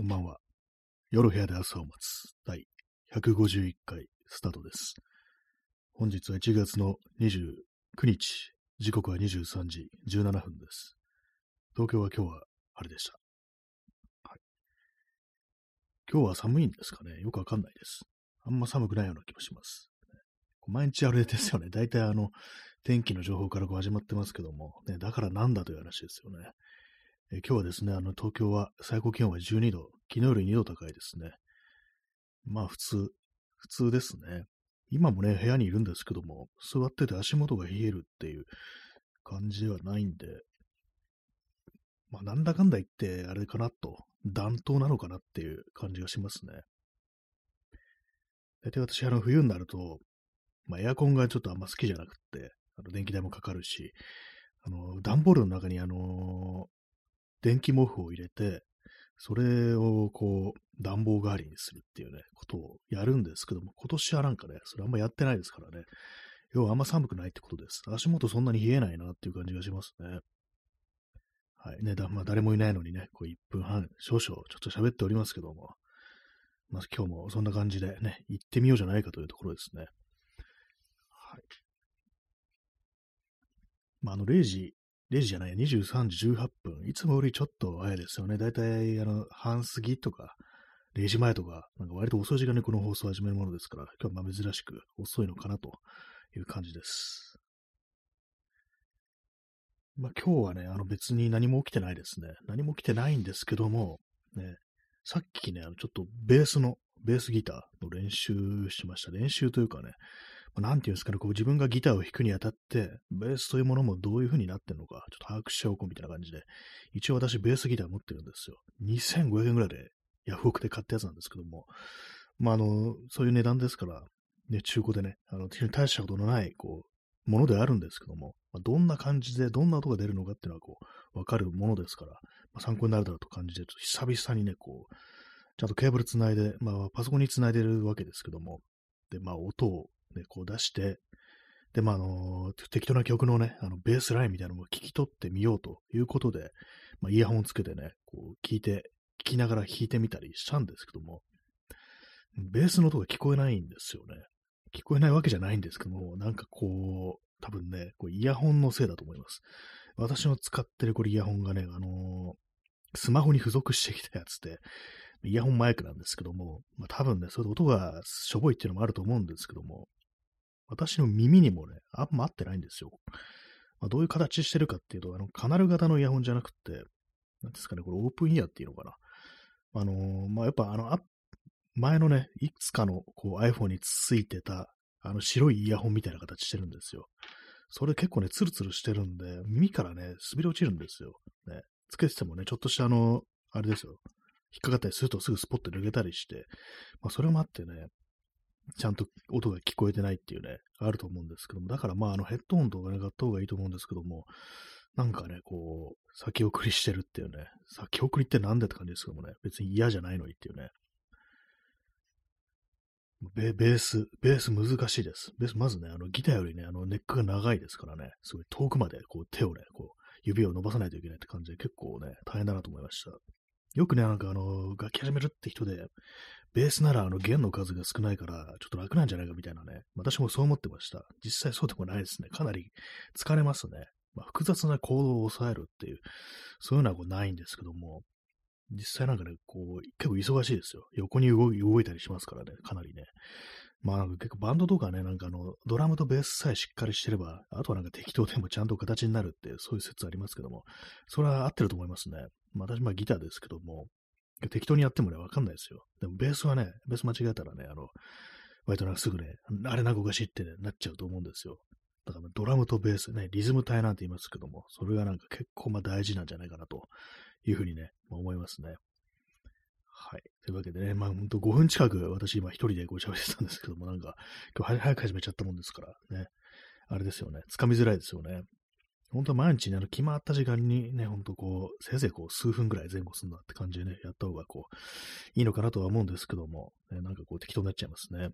こんばんは。夜部屋で朝を待つ第151回スタートです。本日は1月の29日、時刻は23時17分です。東京は今日は晴れでした。はい、今日は寒いんですかねよくわかんないです。あんま寒くないような気もします。毎日あれですよね。大体あの、天気の情報からこう始まってますけども、ね、だからなんだという話ですよね。え今日はですね、あの、東京は最高気温は12度、昨日より2度高いですね。まあ普通、普通ですね。今もね、部屋にいるんですけども、座ってて足元が冷えるっていう感じではないんで、まあなんだかんだ言ってあれかなと、暖冬なのかなっていう感じがしますね。大体私、あの冬になると、まあエアコンがちょっとあんま好きじゃなくって、あの電気代もかかるし、あの、段ボールの中にあの電気毛布を入れて、それをこう、暖房代わりにするっていうね、ことをやるんですけども、今年はなんかね、それあんまやってないですからね。要はあんま寒くないってことです。足元そんなに冷えないなっていう感じがしますね。はい。ね、だ、まあ誰もいないのにね、こう1分半、少々ちょっと喋っておりますけども、まあ今日もそんな感じでね、行ってみようじゃないかというところですね。はい。まああの0時0時じゃない、23時18分。いつもよりちょっと早いですよね。だいたい、あの、半過ぎとか、0時前とか、なんか割と遅い時間にこの放送を始めるものですから、今日はま珍しく遅いのかなという感じです。まあ今日はね、あの別に何も起きてないですね。何も起きてないんですけども、ね、さっきね、あのちょっとベースの、ベースギターの練習しました。練習というかね、なんていうんですかね、こう自分がギターを弾くにあたって、ベースというものもどういう風になってるのか、ちょっと把握しておこうみたいな感じで、一応私ベースギター持ってるんですよ。2500円ぐらいでヤフオクで買ったやつなんですけども、まあ、あの、そういう値段ですから、ね、中古でね、あの、大したことのない、こう、ものであるんですけども、まあ、どんな感じで、どんな音が出るのかっていうのは、こう、わかるものですから、まあ、参考になるだろうと感じで、ちょっと久々にね、こう、ちゃんとケーブル繋いで、まあ、パソコンに繋いでるわけですけども、で、まあ、音をね、こう出して、で、まあ、あの、適当な曲のね、あの、ベースラインみたいなのを聞き取ってみようということで、まあ、イヤホンつけてね、こう、聞いて、聞きながら弾いてみたりしたんですけども、ベースの音が聞こえないんですよね。聞こえないわけじゃないんですけども、なんかこう、多分ね、こうイヤホンのせいだと思います。私の使ってるこれイヤホンがね、あのー、スマホに付属してきたやつで、イヤホンマイクなんですけども、まあ、多分ね、それで音がしょぼいっていうのもあると思うんですけども、私の耳にもね、あんま合ってないんですよ。まあ、どういう形してるかっていうと、あの、カナル型のイヤホンじゃなくて、なんですかね、これオープンイヤーっていうのかな。あのー、まあ、やっぱあの、前のね、いくつかのこう iPhone についてた、あの白いイヤホンみたいな形してるんですよ。それ結構ね、ツルツルしてるんで、耳からね、滑り落ちるんですよ。ね。つけててもね、ちょっとしたあの、あれですよ。引っかかったりするとすぐスポッと抜けたりして、まあそれもあってね、ちゃんと音が聞こえてないっていうね、あると思うんですけども、だからまああのヘッドホンとかね、買った方がいいと思うんですけども、なんかね、こう、先送りしてるっていうね、先送りってなんでって感じですけどもね、別に嫌じゃないのにっていうね。ベベース、ベース難しいです。ベース、まずね、あのギターよりね、あのネックが長いですからね、すごい遠くまでこう手をね、こう、指を伸ばさないといけないって感じで結構ね、大変だなと思いました。よくね、なんかあの、楽器始めるって人で、ベースならあの弦の数が少ないから、ちょっと楽なんじゃないかみたいなね、私もそう思ってました。実際そうでもないですね。かなり疲れますね。まあ、複雑な行動を抑えるっていう、そういうのはこうないんですけども、実際なんかね、こう、結構忙しいですよ。横に動いたりしますからね、かなりね。まあ結構バンドとかね、なんかあの、ドラムとベースさえしっかりしてれば、あとはなんか適当でもちゃんと形になるって、そういう説ありますけども、それは合ってると思いますね。まあ私まあギターですけども、適当にやってもね、わかんないですよ。でもベースはね、ベース間違えたらね、あの、割となんかすぐね、あれなんかおかしいって、ね、なっちゃうと思うんですよ。だからドラムとベースね、リズム体なんて言いますけども、それがなんか結構まあ大事なんじゃないかなというふうにね、まあ、思いますね。はい。というわけでね、まあ本当5分近く私今一人でこう喋ってたんですけども、なんか今日早く始めちゃったもんですからね、あれですよね、つかみづらいですよね。本当は毎日ね、あの決まった時間にね、ほんとこう、せいぜいこう数分ぐらい前後すんだって感じでね、やった方がこう、いいのかなとは思うんですけども、ね、なんかこう適当になっちゃいますね。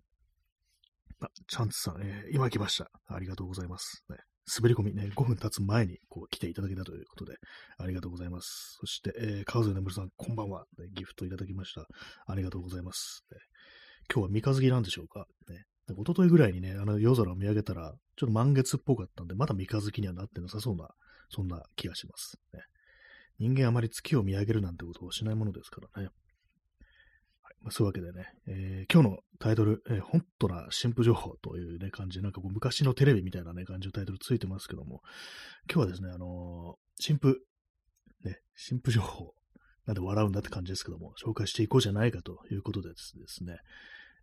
あ、チャンツさん、えー、今来ました。ありがとうございます。ね、滑り込みね、5分経つ前にこう来ていただけたということで、ありがとうございます。そして、えー、川添眠さん、こんばんは、ね。ギフトいただきました。ありがとうございます。ね、今日は三日月なんでしょうか？ね、一昨日ぐらいにね、あの夜空を見上げたら、ちょっと満月っぽかったんで、まだ三日月にはなってなさそうな、そんな気がします。ね、人間あまり月を見上げるなんてことをしないものですからね。まあ、そういうわけでね、えー、今日のタイトル、えー、ホットな新婦情報というね、感じ、なんかこう昔のテレビみたいなね、感じのタイトルついてますけども、今日はですね、あのー、新婦、ね、新婦情報、なんで笑うんだって感じですけども、紹介していこうじゃないかということでですね、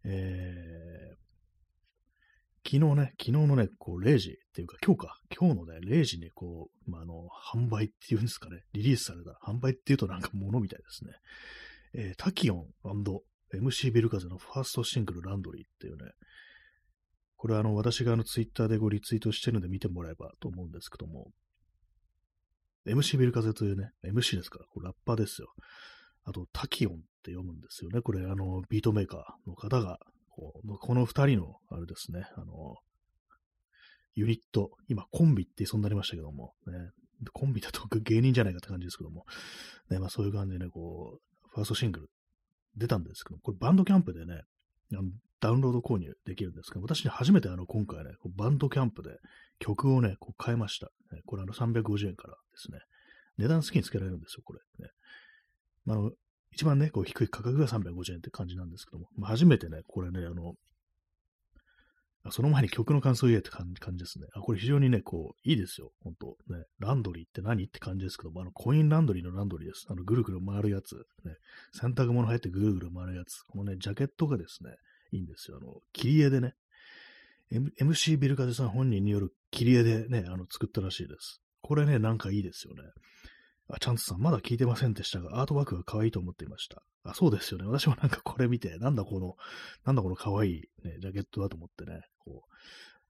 えー、昨日ね、昨日のね、こう、0時っていうか、今日か、今日のね、0時にこう、まあ、あの、販売っていうんですかね、リリースされた、販売っていうとなんかものみたいですね。えー、タキオン &MC ビル風のファーストシングルランドリーっていうね、これはあの、私があの、ツイッターでごリツイートしてるんで見てもらえばと思うんですけども、MC ビル風というね、MC ですから、これラッパーですよ。あと、タキオンって読むんですよね。これ、あの、ビートメーカーの方が、ここの二人の、あれですね、あの、ユニット、今、コンビって言いそうになりましたけども、ね、コンビだと芸人じゃないかって感じですけども、ね、まあそういう感じでね、こう、ファーストシングル出たんですけども、これバンドキャンプでね、あのダウンロード購入できるんですけど、私初めてあの今回ね、バンドキャンプで曲をね、こう変えました。これあの350円からですね。値段好きにつけられるんですよ、これ。ね、あの一番ね、こう低い価格が350円って感じなんですけども、まあ、初めてね、これね、あの、その前に曲の感想を言えって感じですね。あ、これ非常にね、こう、いいですよ。本当ね。ランドリーって何って感じですけども、あの、コインランドリーのランドリーです。あの、ぐるぐる回るやつ。ね。洗濯物入ってぐるぐる回るやつ。このね、ジャケットがですね、いいんですよ。あの、切り絵でね。M、MC ビルカゼさん本人による切り絵でね、あの、作ったらしいです。これね、なんかいいですよね。あ、チャンツさん、まだ聞いてませんでしたが、アートワークが可愛いと思っていました。あ、そうですよね。私もなんかこれ見て、なんだこの、なんだこの可愛いね、ジャケットだと思ってね、こう、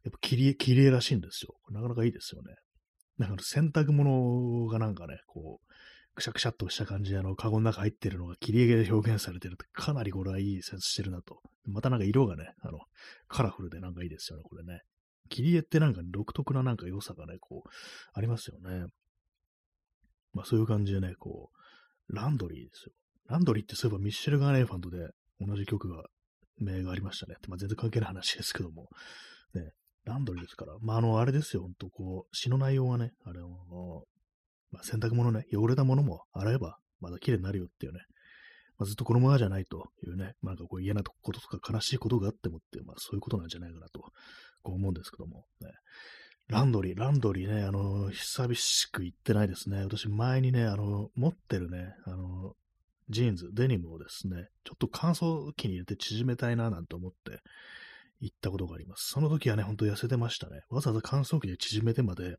やっぱ綺麗、綺麗らしいんですよ。なかなかいいですよね。なんか洗濯物がなんかね、こう、くしゃくしゃっとした感じで、あの、カゴの中入ってるのが切り絵で表現されてるって、かなりこれはいいセンスしてるなと。またなんか色がね、あの、カラフルでなんかいいですよね、これね。切り絵ってなんか独特ななんか良さがね、こう、ありますよね。まあそういう感じでね、こう、ランドリーですよ。ランドリーってそういえばミッシェル・ガーネーファンドで同じ曲が、名がありましたね。まあ全然関係ない話ですけども。ね、ランドリーですから。まああの、あれですよ、ほんとこう、詩の内容がね、あれ、まあ、洗濯物ね、汚れたものも洗えば、まだ綺麗になるよっていうね。まあ、ずっとこのままじゃないというね、なんかこう嫌なこととか悲しいことがあってもって、まあそういうことなんじゃないかなと、こう思うんですけども、ね。ランドリー、ランドリーね、あの、久々しく行ってないですね。私、前にね、あの、持ってるね、あの、ジーンズ、デニムをですね、ちょっと乾燥機に入れて縮めたいななんて思って行ったことがあります。その時はね、ほんと痩せてましたね。わざわざ乾燥機で縮めてまで、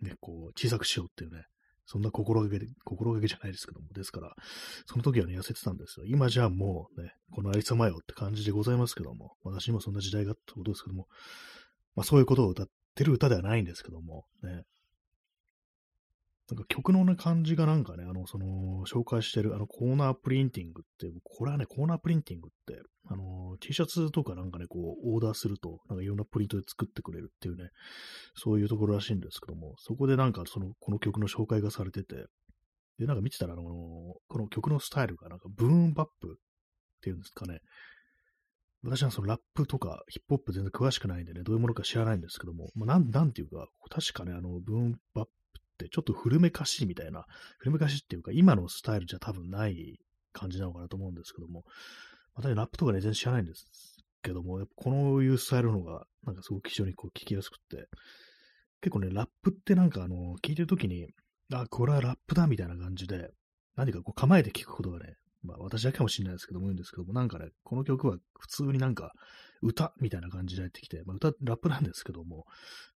ね、こう、小さくしようっていうね、そんな心がけで、心がけじゃないですけども、ですから、その時はね、痩せてたんですよ。今じゃあもうね、このありさまよって感じでございますけども、私にもそんな時代があったことですけども、まあそういうことを歌っってる歌ではないんですけども、ね。なんか曲のね、感じがなんかね、あの、その、紹介してる、あの、コーナープリンティングって、これはね、コーナープリンティングって、あの、T シャツとかなんかね、こう、オーダーすると、なんかいろんなプリントで作ってくれるっていうね、そういうところらしいんですけども、そこでなんかその、この曲の紹介がされてて、で、なんか見てたら、あの、この曲のスタイルがなんかブーンバップっていうんですかね、私はそのラップとかヒップホップ全然詳しくないんでね、どういうものか知らないんですけども、まあ、なん、なんていうか、確かね、あの、ブーンバップってちょっと古めかしいみたいな、古めかしいっていうか、今のスタイルじゃ多分ない感じなのかなと思うんですけども、私ラップとかね、全然知らないんですけども、やっぱこのいうスタイルの方が、なんかすごく非常にこう聞きやすくって、結構ね、ラップってなんかあの、聞いてるときに、あ、これはラップだみたいな感じで、何かこう構えて聞くことがね、まあ私だけかもしれないですけども、いいんですけども、なんかね、この曲は普通になんか歌みたいな感じで入ってきて、まあ歌、ラップなんですけども、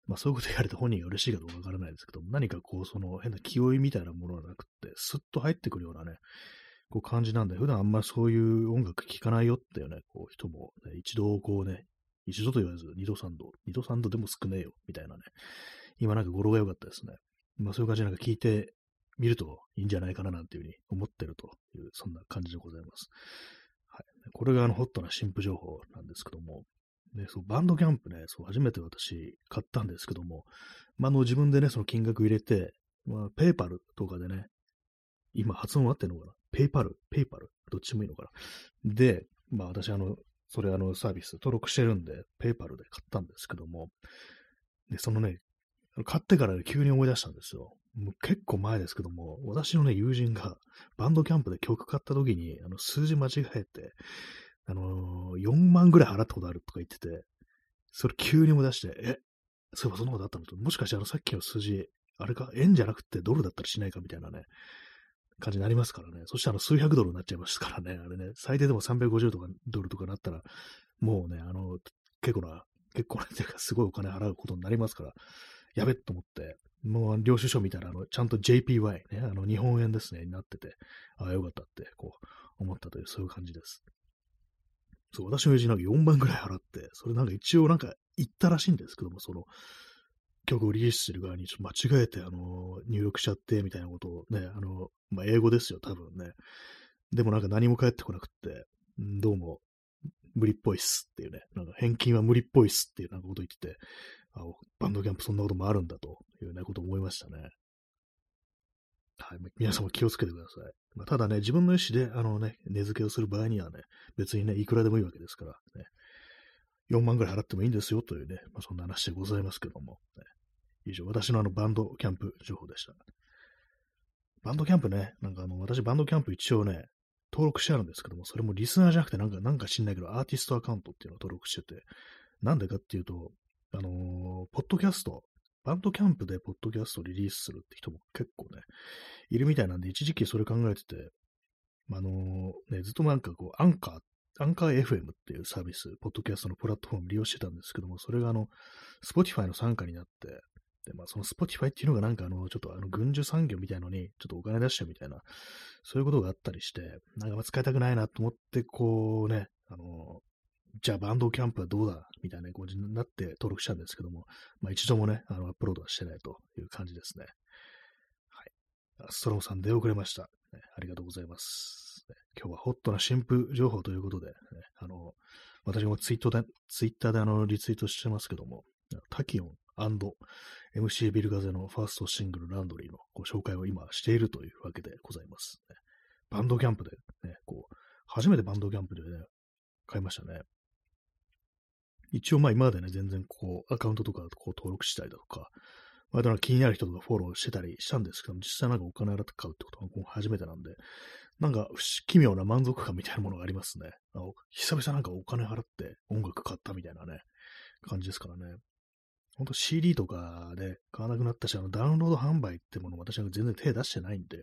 まあそういうこと言われて本人が嬉しいかどうかわからないですけども、何かこう、その変な気負いみたいなものはなくって、スッと入ってくるようなね、こう感じなんで、普段あんまりそういう音楽聴かないよっていうね、こう人も、ね、一度こうね、一度と言わず、二度三度、二度三度でも少ねえよ、みたいなね。今なんか語呂が良かったですね。まあそういう感じでなんか聞いて見るといいんじゃないかななんていうふうに思ってるという、そんな感じでございます。はい。これがあの、ホットな新婦情報なんですけども、ね、そう、バンドキャンプね、そう、初めて私買ったんですけども、まあ、の、自分でね、その金額入れて、まあ、ペーパルとかでね、今発音合ってんのかな？ペイパル？ペイパル？どっちもいいのかな？で、まあ私あの、それあのサービス登録してるんで、ペイパルで買ったんですけども、で、そのね、買ってから急に思い出したんですよ。もう結構前ですけども、私のね、友人が Bandcamp で曲買った時に、あの、数字間違えて、あのー、4万ぐらい払ったことあるとか言ってて、それ急に思い出して、え、そういえばそんなことあったのと、もしかしてあのさっきの数字、あれか、円じゃなくてドルだったりしないかみたいなね、感じになりますからね。そしたら数百ドルになっちゃいましたからね。あれね、最低でも350とかドルとかなったら、もうね、あの、結構な、結構な、ていうかすごいお金払うことになりますから、やべっと思って、もう領収書見たら、あの、ちゃんと JPY ね、あの、日本円ですね、になってて、ああ、よかったって、こう、思ったという、そういう感じです。そう、私の友人なんか4万ぐらい払って、それなんか一応なんか言ったらしいんですけども、その、曲をリリースする側にちょっと間違えて、あの、入力しちゃって、みたいなことをね、あの、まあ、英語ですよ、多分ね。でもなんか何も返ってこなくって、どうも、無理っぽいっすっていうね、なんか返金は無理っぽいっすっていうなんかこと言ってて、あバンドキャンプそんなこともあるんだというね、ことを思いましたね。はい。皆さんも気をつけてください。まあ、ただね、自分の意思で、あのね、値付けをする場合にはね、別にね、いくらでもいいわけですから、ね、4万ぐらい払ってもいいんですよというね、まあ、そんな話でございますけども、ね、以上、私のあのバンドキャンプ情報でした。バンドキャンプね、なんかあの、私バンドキャンプ一応ね、登録してあるんですけども、それもリスナーじゃなくてなんか、なんか知んないけど、アーティストアカウントっていうのを登録してて、なんでかっていうと、あのー、ポッドキャスト、バンドキャンプでポッドキャストをリリースするって人も結構ね、いるみたいなんで、一時期それ考えてて、あのー、ね、ずっとなんかこう、アンカー、アンカー FM っていうサービス、ポッドキャストのプラットフォーム利用してたんですけども、それがあの、Spotify の参加になって、で、まあ、その Spotify っていうのがなんかあの、ちょっとあの、軍需産業みたいのに、ちょっとお金出しちゃうみたいな、そういうことがあったりして、なんか使いたくないなと思って、こうね、あの、じゃあバンドキャンプはどうだみたいな感じになって登録したんですけども、まあ一度もね、あの、アップロードはしてないという感じですね。はい。ストロムさん出遅れました。ね、ありがとうございます、ね。今日はホットな新婦情報ということで、ね、あの、私もツイートで、ツイッターであの、リツイートしてますけども、タキオン MC ビルガゼのファーストシングルランドリーのご紹介を今しているというわけでございます、ね。バンドキャンプでね、こう、初めてバンドキャンプでね、買いましたね。一応まあ今までね、全然こう、アカウントとかこう登録したりだとか、まあ、気になる人とかフォローしてたりしたんですけども、実際なんかお金払って買うってことは初めてなんで、なんか奇妙な満足感みたいなものがありますね。あの久々なんかお金払って音楽買ったみたいなね、感じですからね。ほんと CD とかで買わなくなったし、あのダウンロード販売ってもの私は全然手出してないんで、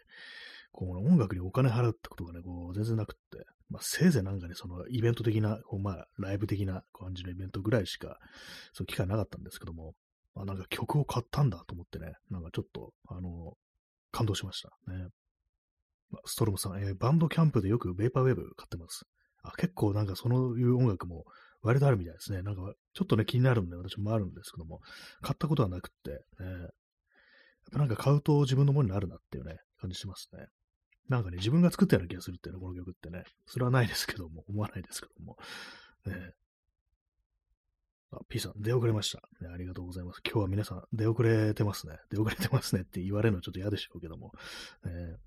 こう音楽にお金払うってことがね、こう全然なくって、まあ、せいぜいなんかね、そのイベント的な、こうまあ、ライブ的な感じのイベントぐらいしか、そう機会なかったんですけども、まあ、なんか曲を買ったんだと思ってね、なんかちょっと、あの、感動しましたね。まあ、ストロムさん、えー、バンドキャンプでよくベーパーウェーブ買ってます。あ結構なんかそういう音楽も割とあるみたいですね。なんか、ちょっとね、気になるんで、私もあるんですけども、買ったことはなくって、ね、やっぱなんか買うと自分のものになるなっていうね、感じしますね。なんかね、自分が作ったような気がするっていうね、この曲ってね。それはないですけども、思わないですけども。ね、あ、P さん、出遅れました、ね。ありがとうございます。今日は皆さん、出遅れてますね。出遅れてますねって言われるのちょっと嫌でしょうけども。ね、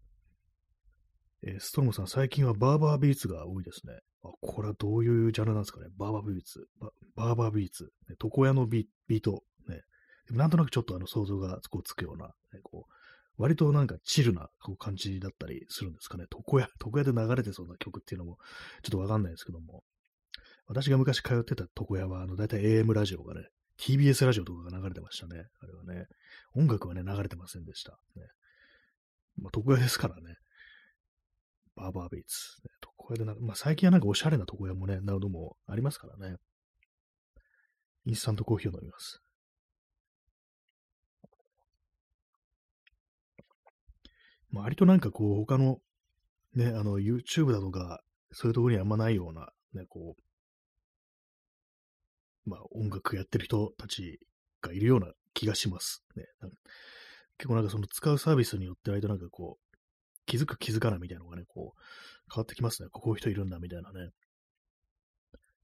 えー、ストロムさん、最近はバーバービーツが多いですね。あ、これはどういうジャンルなんですかね。バーバービーツ。ババーバービーツ。床屋のビビート。ね。でもなんとなくちょっとあの想像がこうつくような、ね、こう、割となんかチルな感じだったりするんですかね。床屋、床屋で流れてそうな曲っていうのもちょっとわかんないですけども。私が昔通ってた床屋は、あの、だいたい AM ラジオがね、TBS ラジオとかが流れてましたね。あれはね。音楽はね、流れてませんでした。ね。まあ、床屋ですからね。バーバービーツ。ね、床屋でな、まあ、最近はなんかおしゃれな床屋もね、なるのもありますからね。インスタントコーヒーを飲みます。まあ、割となんかこう、他の、ね、あの、YouTube だとか、そういうところにあんまないような、ね、こう、まあ、音楽やってる人たちがいるような気がします。ね。結構なんかその使うサービスによって割となんかこう、気づく気づかないみたいなのがね、こう、変わってきますね。こういう人いるんだ、みたいなね。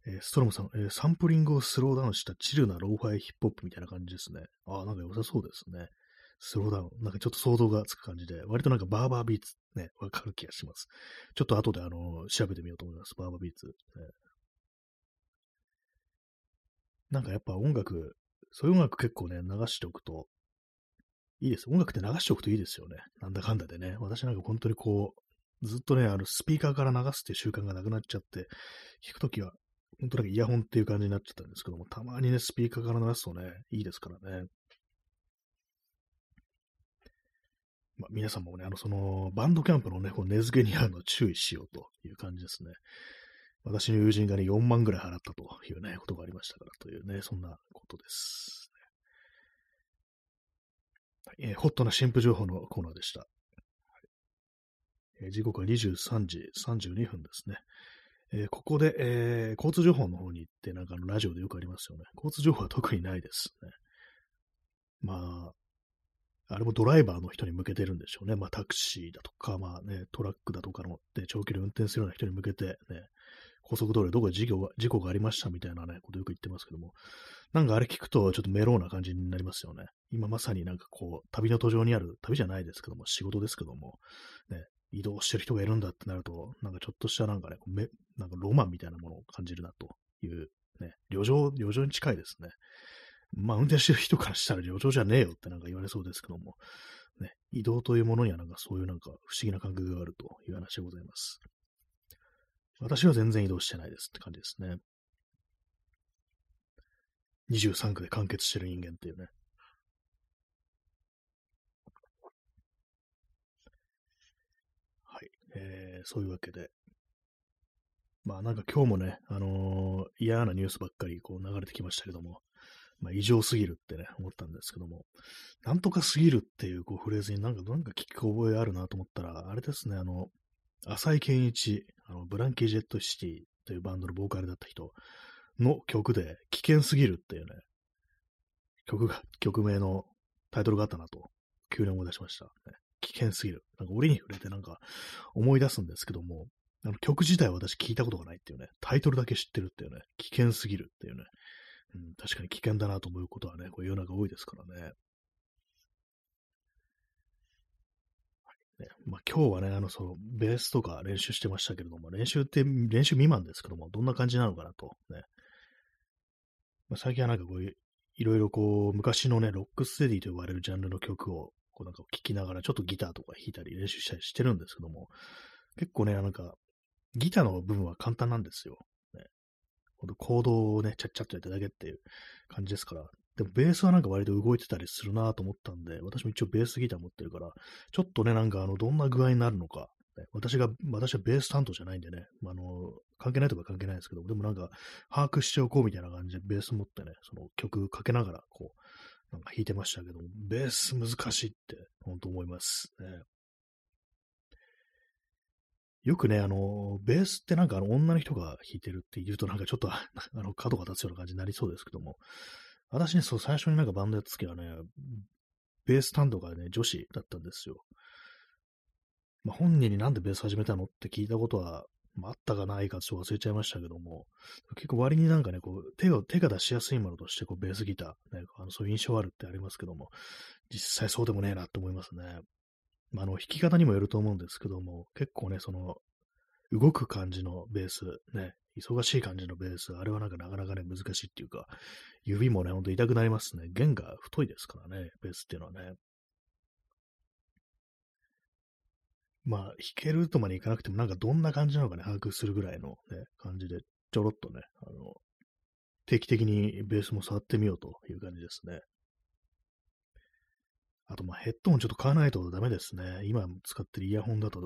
えー、ストロムさん、えー、サンプリングをスローダウンしたチルなローファイヒップホップみたいな感じですね。ああ、なんか良さそうですね。スローダウン。なんかちょっと想像がつく感じで、割となんかバーバービーツね、わかる気がします。ちょっと後であの、調べてみようと思います。バーバービーツ。ね、なんかやっぱ音楽、そういう音楽結構ね、流しておくと、いいです。音楽って流しておくといいですよね。なんだかんだでね。私なんか本当にこう、ずっとね、あの、スピーカーから流すっていう習慣がなくなっちゃって、聞くときは、本当なんかイヤホンっていう感じになっちゃったんですけども、たまにね、スピーカーから流すとね、いいですからね。まあ、皆さんもね、あの、その、バンドキャンプのね、こう根付けにあるの注意しようという感じですね。私の友人がね、4万ぐらい払ったというね、ことがありましたから、というね、そんなことです。えー、ホットな新婦情報のコーナーでした。えー、時刻は23時32分ですね。えー、ここで、えー、交通情報の方に行って、なんかあのラジオでよくありますよね。交通情報は特にないですね。まあ、あれもドライバーの人に向けてるんでしょうね。まあタクシーだとか、まあね、トラックだとかの、ね、長距離運転するような人に向けて、ね、高速道路どこで事故が事故がありましたみたいなね、ことよく言ってますけども、なんかあれ聞くとちょっとメローな感じになりますよね。今まさになんかこう、旅の途上にある、旅じゃないですけども、仕事ですけども、ね、移動してる人がいるんだってなると、なんかちょっとしたなんかね、めなんかロマンみたいなものを感じるなという、ね、旅情、旅情に近いですね。まあ、運転してる人からしたら旅情じゃねえよってなんか言われそうですけども、ね、移動というものにはなんかそういうなんか不思議な感覚があるという話でございます。私は全然移動してないですって感じですね。23区で完結してる人間っていうね。はい。えー、そういうわけで。まあなんか今日もね、あのー、嫌なニュースばっかりこう流れてきましたけども、まあ、異常すぎるってね、思ったんですけども、なんとかすぎるっていうこうフレーズになんか、なんか聞き覚えあるなと思ったら、あれですね、あの、浅井健一、あのブランキー・ジェット・シティというバンドのボーカルだった人の曲で、危険すぎるっていうね、曲が、曲名のタイトルがあったなと、急に思い出しました。ね、危険すぎる。なんか折に触れてなんか思い出すんですけども、あの曲自体は私聞いたことがないっていうね、タイトルだけ知ってるっていうね、危険すぎるっていうね、うん、確かに危険だなと思うことはね、こう世の中多いですからね。まあ、今日はね、あの、その、ベースとか練習してましたけれども、練習って練習未満ですけども、どんな感じなのかなと、ね。まあ、最近はなんかこういう、いろいろこう、昔のね、ロックステディと呼ばれるジャンルの曲を、こうなんか聴きながら、ちょっとギターとか弾いたり練習したりしてるんですけども、結構ね、なんか、ギターの部分は簡単なんですよ。ほんとコードをね、ちゃっちゃっとやっただけっていう感じですから。でもベースはなんか割と動いてたりするなと思ったんで、私も一応ベースギター持ってるから、ちょっとね、なんかあの、どんな具合になるのか、私が、私はベース担当じゃないんでね、あの、関係ないとか関係ないですけど、でもなんか、把握しておこうみたいな感じでベース持ってね、その曲かけながら、こう、なんか弾いてましたけど、ベース難しいって、本当思いますね。よくね、あの、ベースってなんかあの女の人が弾いてるって言うとなんかちょっと あの角が立つような感じになりそうですけども、私ね、そう最初になんかバンドやった時はね、ベース担当がね、女子だったんですよ。まあ、本人になんでベース始めたのって聞いたことは、まあ、あったかないかちょっと忘れちゃいましたけども、結構割になんかね、こう手を、手が出しやすいものとしてこうベースギター、ね、あのそういう印象あるってありますけども、実際そうでもねえなって思いますね。まあ、の、弾き方にもよると思うんですけども、結構ね、その、動く感じのベース、ね、忙しい感じのベース、あれはなんかなかなかね、難しいっていうか、指もね、ほんと痛くなりますね。弦が太いですからね、ベースっていうのはね。まあ、弾けるとまでいかなくても、なんかどんな感じなのかね、把握するぐらいのね、感じで、ちょろっとね、あの、定期的にベースも触ってみようという感じですね。あと、まあ、ヘッドホンちょっと買わないとダメですね。今使ってるイヤホンだと、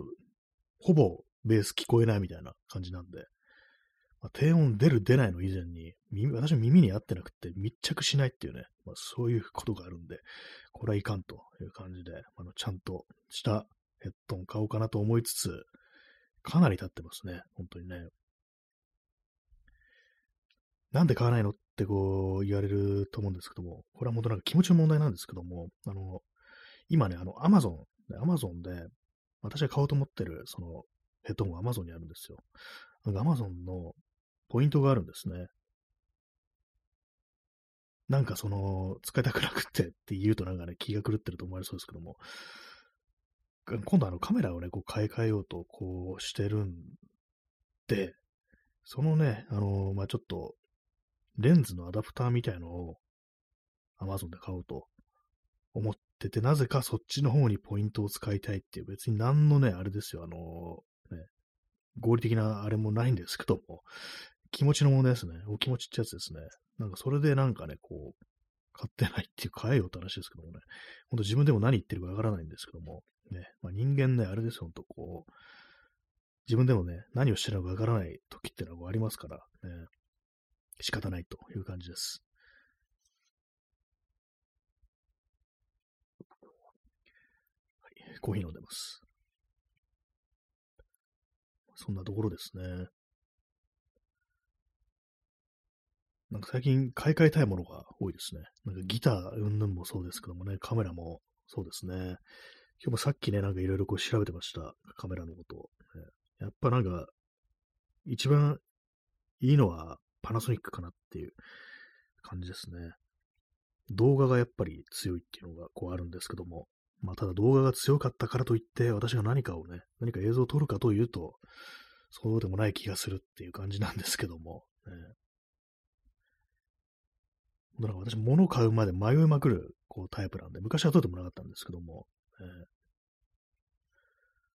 ほぼベース聞こえないみたいな感じなんで、まあ、低音出る出ないの以前に、私は耳に合ってなくて密着しないっていうね、まあ、そういうことがあるんで、これはいかんという感じで、あのちゃんとしたヘッドホン買おうかなと思いつつ、かなり経ってますね、本当にね。なんで買わないのってこう言われると思うんですけども、これは本当なんか気持ちの問題なんですけども、あの、今ね、あの、アマゾン、アマゾンで、私が買おうと思ってる、その、ヘッドホンがアマゾンにあるんですよ。なんかアマゾンの、ポイントがあるんですね。なんかその、使いたくなくってって言うとなんかね、気が狂ってると思われそうですけども、今度あのカメラをね、こう買い替えようとこうしてるんで、そのね、あのー、まあ、ちょっと、レンズのアダプターみたいのを Amazon で買おうと思ってて、なぜかそっちの方にポイントを使いたいっていう、別に何のね、あれですよ、あの、ね、合理的なあれもないんですけども、気持ちの問題ですね。お気持ちってやつですね。なんかそれでなんかね、こう、買ってないっていう買えよって話ですけどもね。ほんと自分でも何言ってるかわからないんですけども、ね。まあ、人間ね、あれですよ、ほんとこう、自分でもね、何をしてるのかわからない時ってのはありますから、ね。仕方ないという感じです。はい、コーヒー飲んでます。そんなところですね。なんか最近買い替えたいものが多いですね。なんかギターうんぬんもそうですけどもね、カメラもそうですね。今日もさっきね、なんかいろいろこう調べてました。カメラのことを。やっぱなんか、一番いいのはパナソニックかなっていう感じですね。動画がやっぱり強いっていうのがこうあるんですけども、まあただ動画が強かったからといって私が何かをね、何か映像を撮るかというと、そうでもない気がするっていう感じなんですけども、ね、なんか私、物を買うまで迷いまくるこうタイプなんで、昔は撮ってもなかったんですけども、え、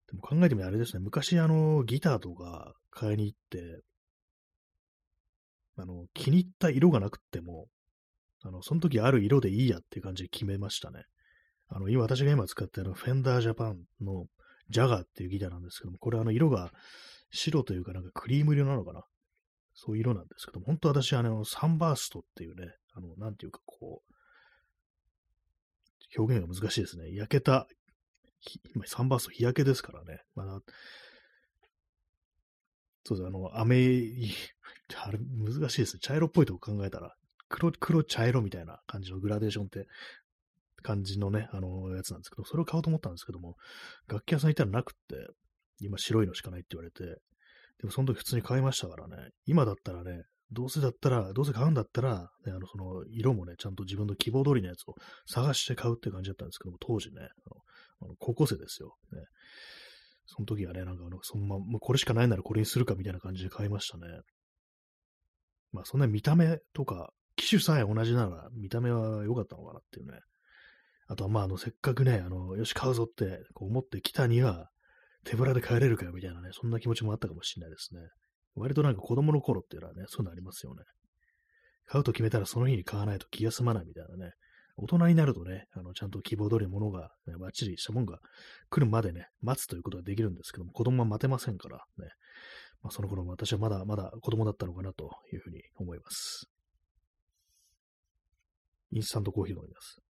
でも考えてみればあれですね、昔あの、ギターとか買いに行って、あの、気に入った色がなくっても、あの、その時ある色でいいやっていう感じで決めましたね。あの、今、私が今使ってるフェンダージャパンのジャガーっていうギターなんですけども、これあの色が白というかなんかクリーム色なのかなそういう色なんですけども、本当私あの、サンバーストっていうね、あの、なんていうかこう、表現が難しいですね。焼けた、今サンバースト日焼けですからね。まだ、そうです、あの、飴、あれ難しいですね。茶色っぽいとこ考えたら、黒、黒茶色みたいな感じのグラデーションって感じのね、あの、やつなんですけど、それを買おうと思ったんですけども、楽器屋さん行ったらなくって、今白いのしかないって言われて、でもその時普通に買いましたからね、今だったらね、どうせだったら、どうせ買うんだったら、ね、あの、その、色もね、ちゃんと自分の希望通りのやつを探して買うって感じだったんですけども、当時ね、あの高校生ですよ。ね。その時はね、なんかあの、そのまま、もうこれしかないならこれにするかみたいな感じで買いましたね。まあ、そんな見た目とか、機種さえ同じなら、見た目は良かったのかなっていうね。あとは、まあ、あの、せっかくね、あの、よし、買うぞってこう思ってきたには、手ぶらで帰れるかよみたいなね、そんな気持ちもあったかもしれないですね。割となんか子供の頃っていうのはね、そういうのありますよね。買うと決めたらその日に買わないと気が済まないみたいなね。大人になるとね、あの、ちゃんと希望通りのものが、ね、バッチリしたものが来るまでね、待つということができるんですけども、子供は待てませんからね。まあ、その頃私はまだまだ子供だったのかなというふうに思います。インスタントコーヒー飲みます。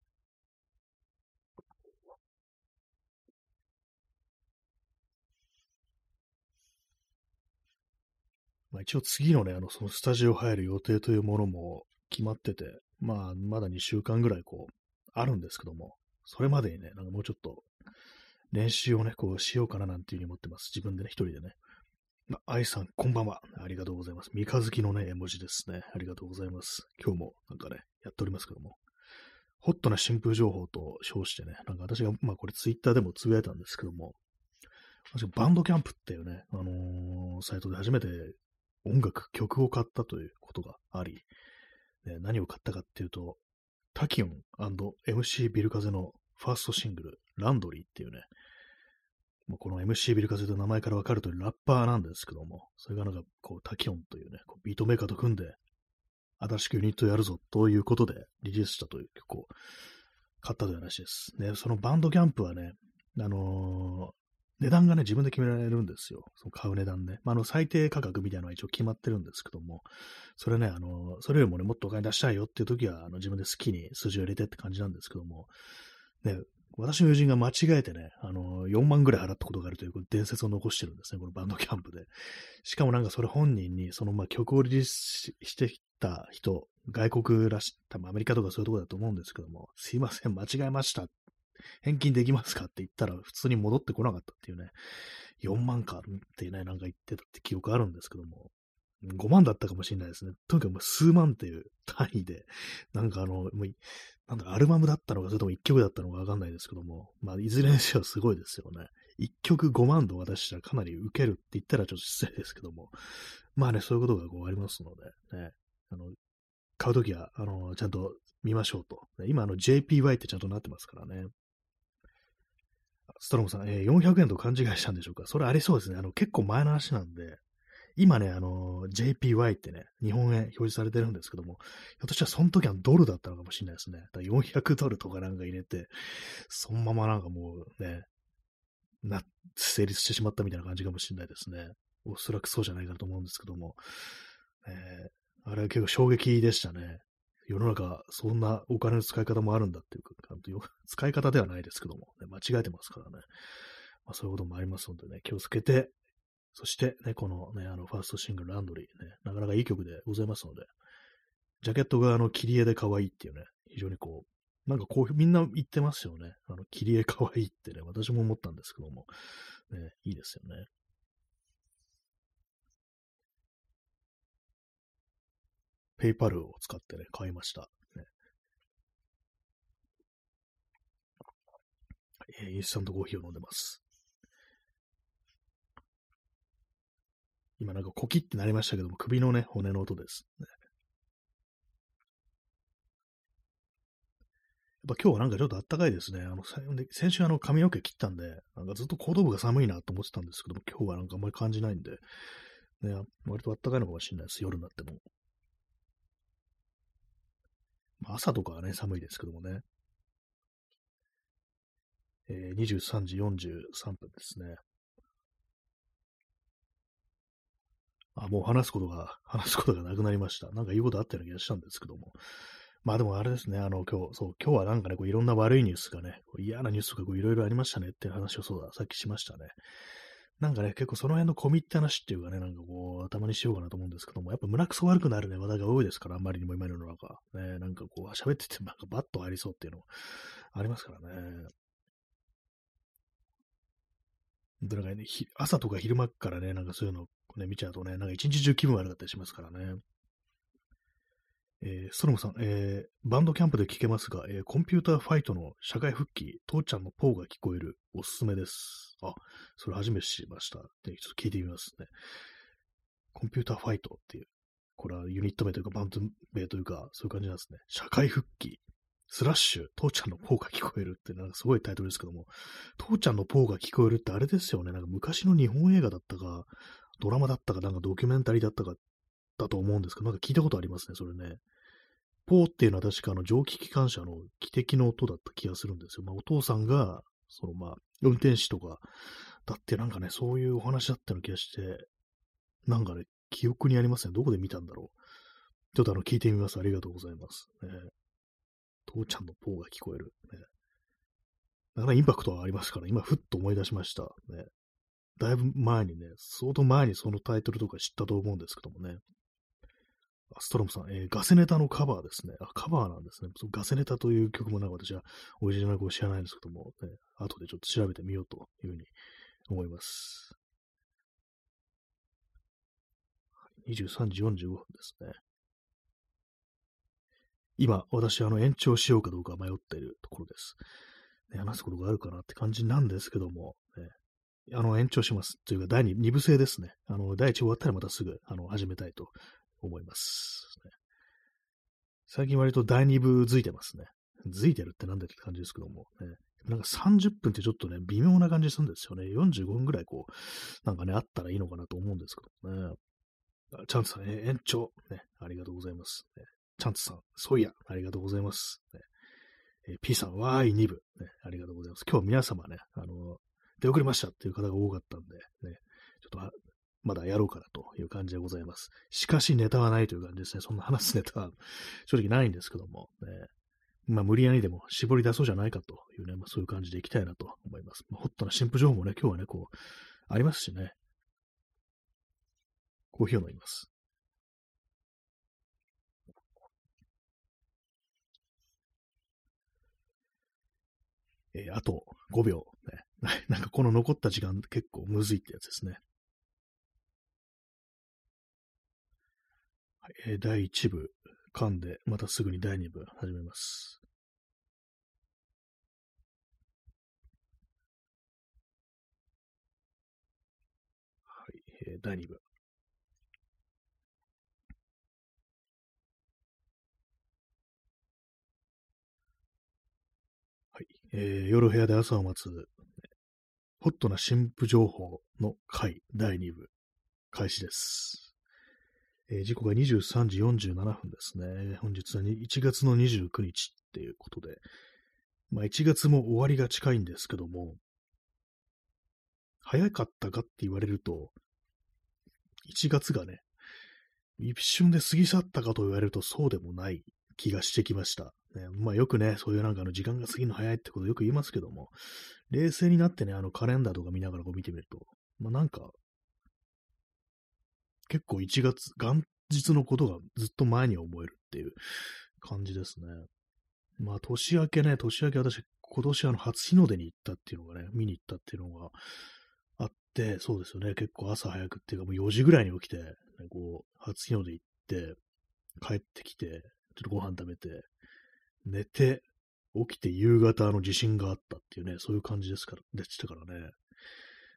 まあ、一応次のね、あの、そのスタジオ入る予定というものも決まってて、まあ、まだ2週間ぐらいこう、あるんですけども、それまでにね、なんかもうちょっと練習をね、こうしようかななんていうふうに思ってます。自分でね、一人でね。まあ、愛さん、こんばんは。ありがとうございます。三日月のね、絵文字ですね。ありがとうございます。今日もなんかね、やっておりますけども。ホットな新風情報と称してね、なんか私が、まあこれツイッターでもつぶやいたんですけども、私 Bandcamp っていうね、あのー、サイトで初めて音楽、曲を買ったということがあり、ね、何を買ったかっていうと、タキオン &MC ビル風のファーストシングル、ランドリーっていうね、この MC ビル風という名前からわかるとラッパーなんですけども、それがなんかこうタキオンというね、こうビートメーカーと組んで、新しくユニットやるぞということでリリースしたという曲を買ったという話です。ね、そのバンドキャンプはね、あの値段がね、自分で決められるんですよ。その買う値段ね。まあ、あの、最低価格みたいなのは一応決まってるんですけども、それね、あの、それよりもね、もっとお金出したいよっていう時は、あの、自分で好きに数字を入れてって感じなんですけども、ね、私の友人が間違えてね、あの、4万ぐらい払ったことがあるという伝説を残してるんですね、このバンドキャンプで。しかもなんかそれ本人に、そのまあ曲をリリースしてきた人、外国らし、多分アメリカとかそういうとこだと思うんですけども、すいません、間違えました返金できますかって言ったら普通に戻ってこなかったっていうね、4万かってね、なんか言ってたって記憶あるんですけども、5万だったかもしれないですね。とにかくも数万っていう単位で、なんかあの、もうなんだアルバムだったのか、それとも1曲だったのかわかんないですけども、まあ、いずれにせよすごいですよね。1曲5万度渡したらかなり受けるって言ったらちょっと失礼ですけども、まあね、そういうことがこうありますので、ね、あの、買うときは、あの、ちゃんと見ましょうと。今、あの、JPY ってちゃんとなってますからね。ストロムさん、えー、400円と勘違いしたんでしょうか？それありそうですね。あの、結構前の話なんで、今ね、あの、JPY ってね、日本円表示されてるんですけども、ひょっとしたらその時はドルだったのかもしれないですね。だ400ドルとかなんか入れて、そのままなんかもうね、な、成立してしまったみたいな感じかもしれないですね。おそらくそうじゃないかと思うんですけども、えー、あれは結構衝撃でしたね。世の中、そんなお金の使い方もあるんだっていうか、使い方ではないですけども、ね、間違えてますからね。まあ、そういうこともありますのでね、気をつけて、そしてね、このね、あの、ファーストシングル、ランドリーね、なかなかいい曲でございますので、ジャケットがあの、切り絵で可愛いっていうね、非常にこう、なんかこう、みんな言ってますよね。あの、切り絵可愛いってね、私も思ったんですけども、ね、いいですよね。ペイパルを使ってね、買いました。ね、え、インスタントコーヒーを飲んでます。今なんかコキってなりましたけども、首のね、骨の音です、ね。やっぱ今日はなんかちょっと暖かいですね。あの、先週あの髪の毛切ったんで、なんかずっと後頭部が寒いなと思ってたんですけども、今日はなんかあんまり感じないんで、ね、割と暖かいのかもしれないです。夜になっても。朝とかはね、寒いですけどもね。えー、23時43分ですね。あ、もう話すことが、話すことがなくなりました。なんか言うことあったような気がしたんですけども。まあでもあれですね、あの今日、そう、今日はなんかね、こういろんな悪いニュースがね、嫌なニュースとかこういろいろありましたねっていう話をそうだ、さっきしましたね。なんかね、結構その辺の込みって話っていうかね、なんかこう、頭にしようかなと思うんですけども、やっぱ胸くそ悪くなるね、話題が多いですから、あんまりにも今の世の中。ね、なんかこう、喋っててなんかバッと入りそうっていうのありますからね。で、なんかね、朝とか昼間からね、なんかそういうのね、見ちゃうとね、なんか一日中気分悪かったりしますからね。えー、ストロムさん、えー、バンドキャンプで聞けますが、えー、コンピューターファイトの社会復帰、父ちゃんのポーが聞こえる、おすすめです。あ、それ初めて知りました。で、ちょっと聞いてみますね。コンピューターファイトっていう、これはユニット名というかバンド名というか、そういう感じなんですね。社会復帰、スラッシュ、父ちゃんのポーが聞こえるって、なんかすごいタイトルですけども、父ちゃんのポーが聞こえるってあれですよね。なんか昔の日本映画だったか、ドラマだったか、なんかドキュメンタリーだったか、だと思うんですけど、なんか聞いたことありますね、それね。ポーっていうのは確かあの蒸気機関車の汽笛の音だった気がするんですよ。まあお父さんが、そのまあ、運転士とか、だってなんかね、そういうお話だったような気がして、なんかね、記憶にありますね。どこで見たんだろう。ちょっとあの、聞いてみます。ありがとうございます。ね、父ちゃんのポーが聞こえる。ね、なかなかインパクトはありますから、今、ふっと思い出しました。ね、だいぶ前にね、相当前にそのタイトルとか知ったと思うんですけどもね。ストロムさん、えー、ガセネタのカバーですね。あ、カバーなんですね。そガセネタという曲もなんか私はオリジナルを知らないんですけども、ね、後でちょっと調べてみようというふうに思います。23時45分ですね。今、私、あの、延長しようかどうか迷っているところです。ね、話すことがあるかなって感じなんですけども、ね、あの、延長します。というか、第2、2部制ですね。あの、第1終わったらまたすぐ、あの、始めたいと思います。最近割と第2部づいてますね。づいてるってなんだって感じですけども、ね。なんか30分ってちょっとね、微妙な感じするんですよね。45分ぐらいこう、なんかね、あったらいいのかなと思うんですけどね。チャンツさん、え延長、ね、ありがとうございます。ね、チャンツさん、そういや、ありがとうございます。ねえ、P さん、Y2 部、ね、ありがとうございます。今日皆様ね、あの、出遅れましたっていう方が多かったんで、ね、ちょっとまだやろうかなという感じでございます。しかしネタはないという感じですね。そんな話すネタは 正直ないんですけども、ね、まあ無理やりでも絞り出そうじゃないかというね、まあそういう感じでいきたいなと思います。まあ、ホットな新婦情報もね、今日はね、こう、ありますしね。コーヒーを飲みます。えー、あと5秒、ね。なんかこの残った時間結構むずいってやつですね。えー第1部噛んで、またすぐに第2部始めます。はい、えー第2部。はい、えー夜部屋で朝を待つ、ホットな新婦情報の回第2部、開始です。えー時刻が23時47分ですね。本日は1月の29日っていうことで、まあ1月も終わりが近いんですけども、早かったかって言われると、1月がね、一瞬で過ぎ去ったかと言われるとそうでもない気がしてきました。ね、まあよくね、そういうなんかの時間が過ぎるの早いってことよく言いますけども、冷静になってね、あのカレンダーとか見ながらこう見てみると、まあなんか、結構1月、元日のことがずっと前に思えるっていう感じですね。まあ年明けね、年明け私、今年あの初日の出に行ったっていうのがね、見に行ったっていうのがあって、そうですよね、結構朝早くっていうかもう4時ぐらいに起きて、ねこう、初日の出行って、帰ってきて、ちょっとご飯食べて、寝て、起きて夕方の地震があったっていうね、そういう感じですから、でしたからね。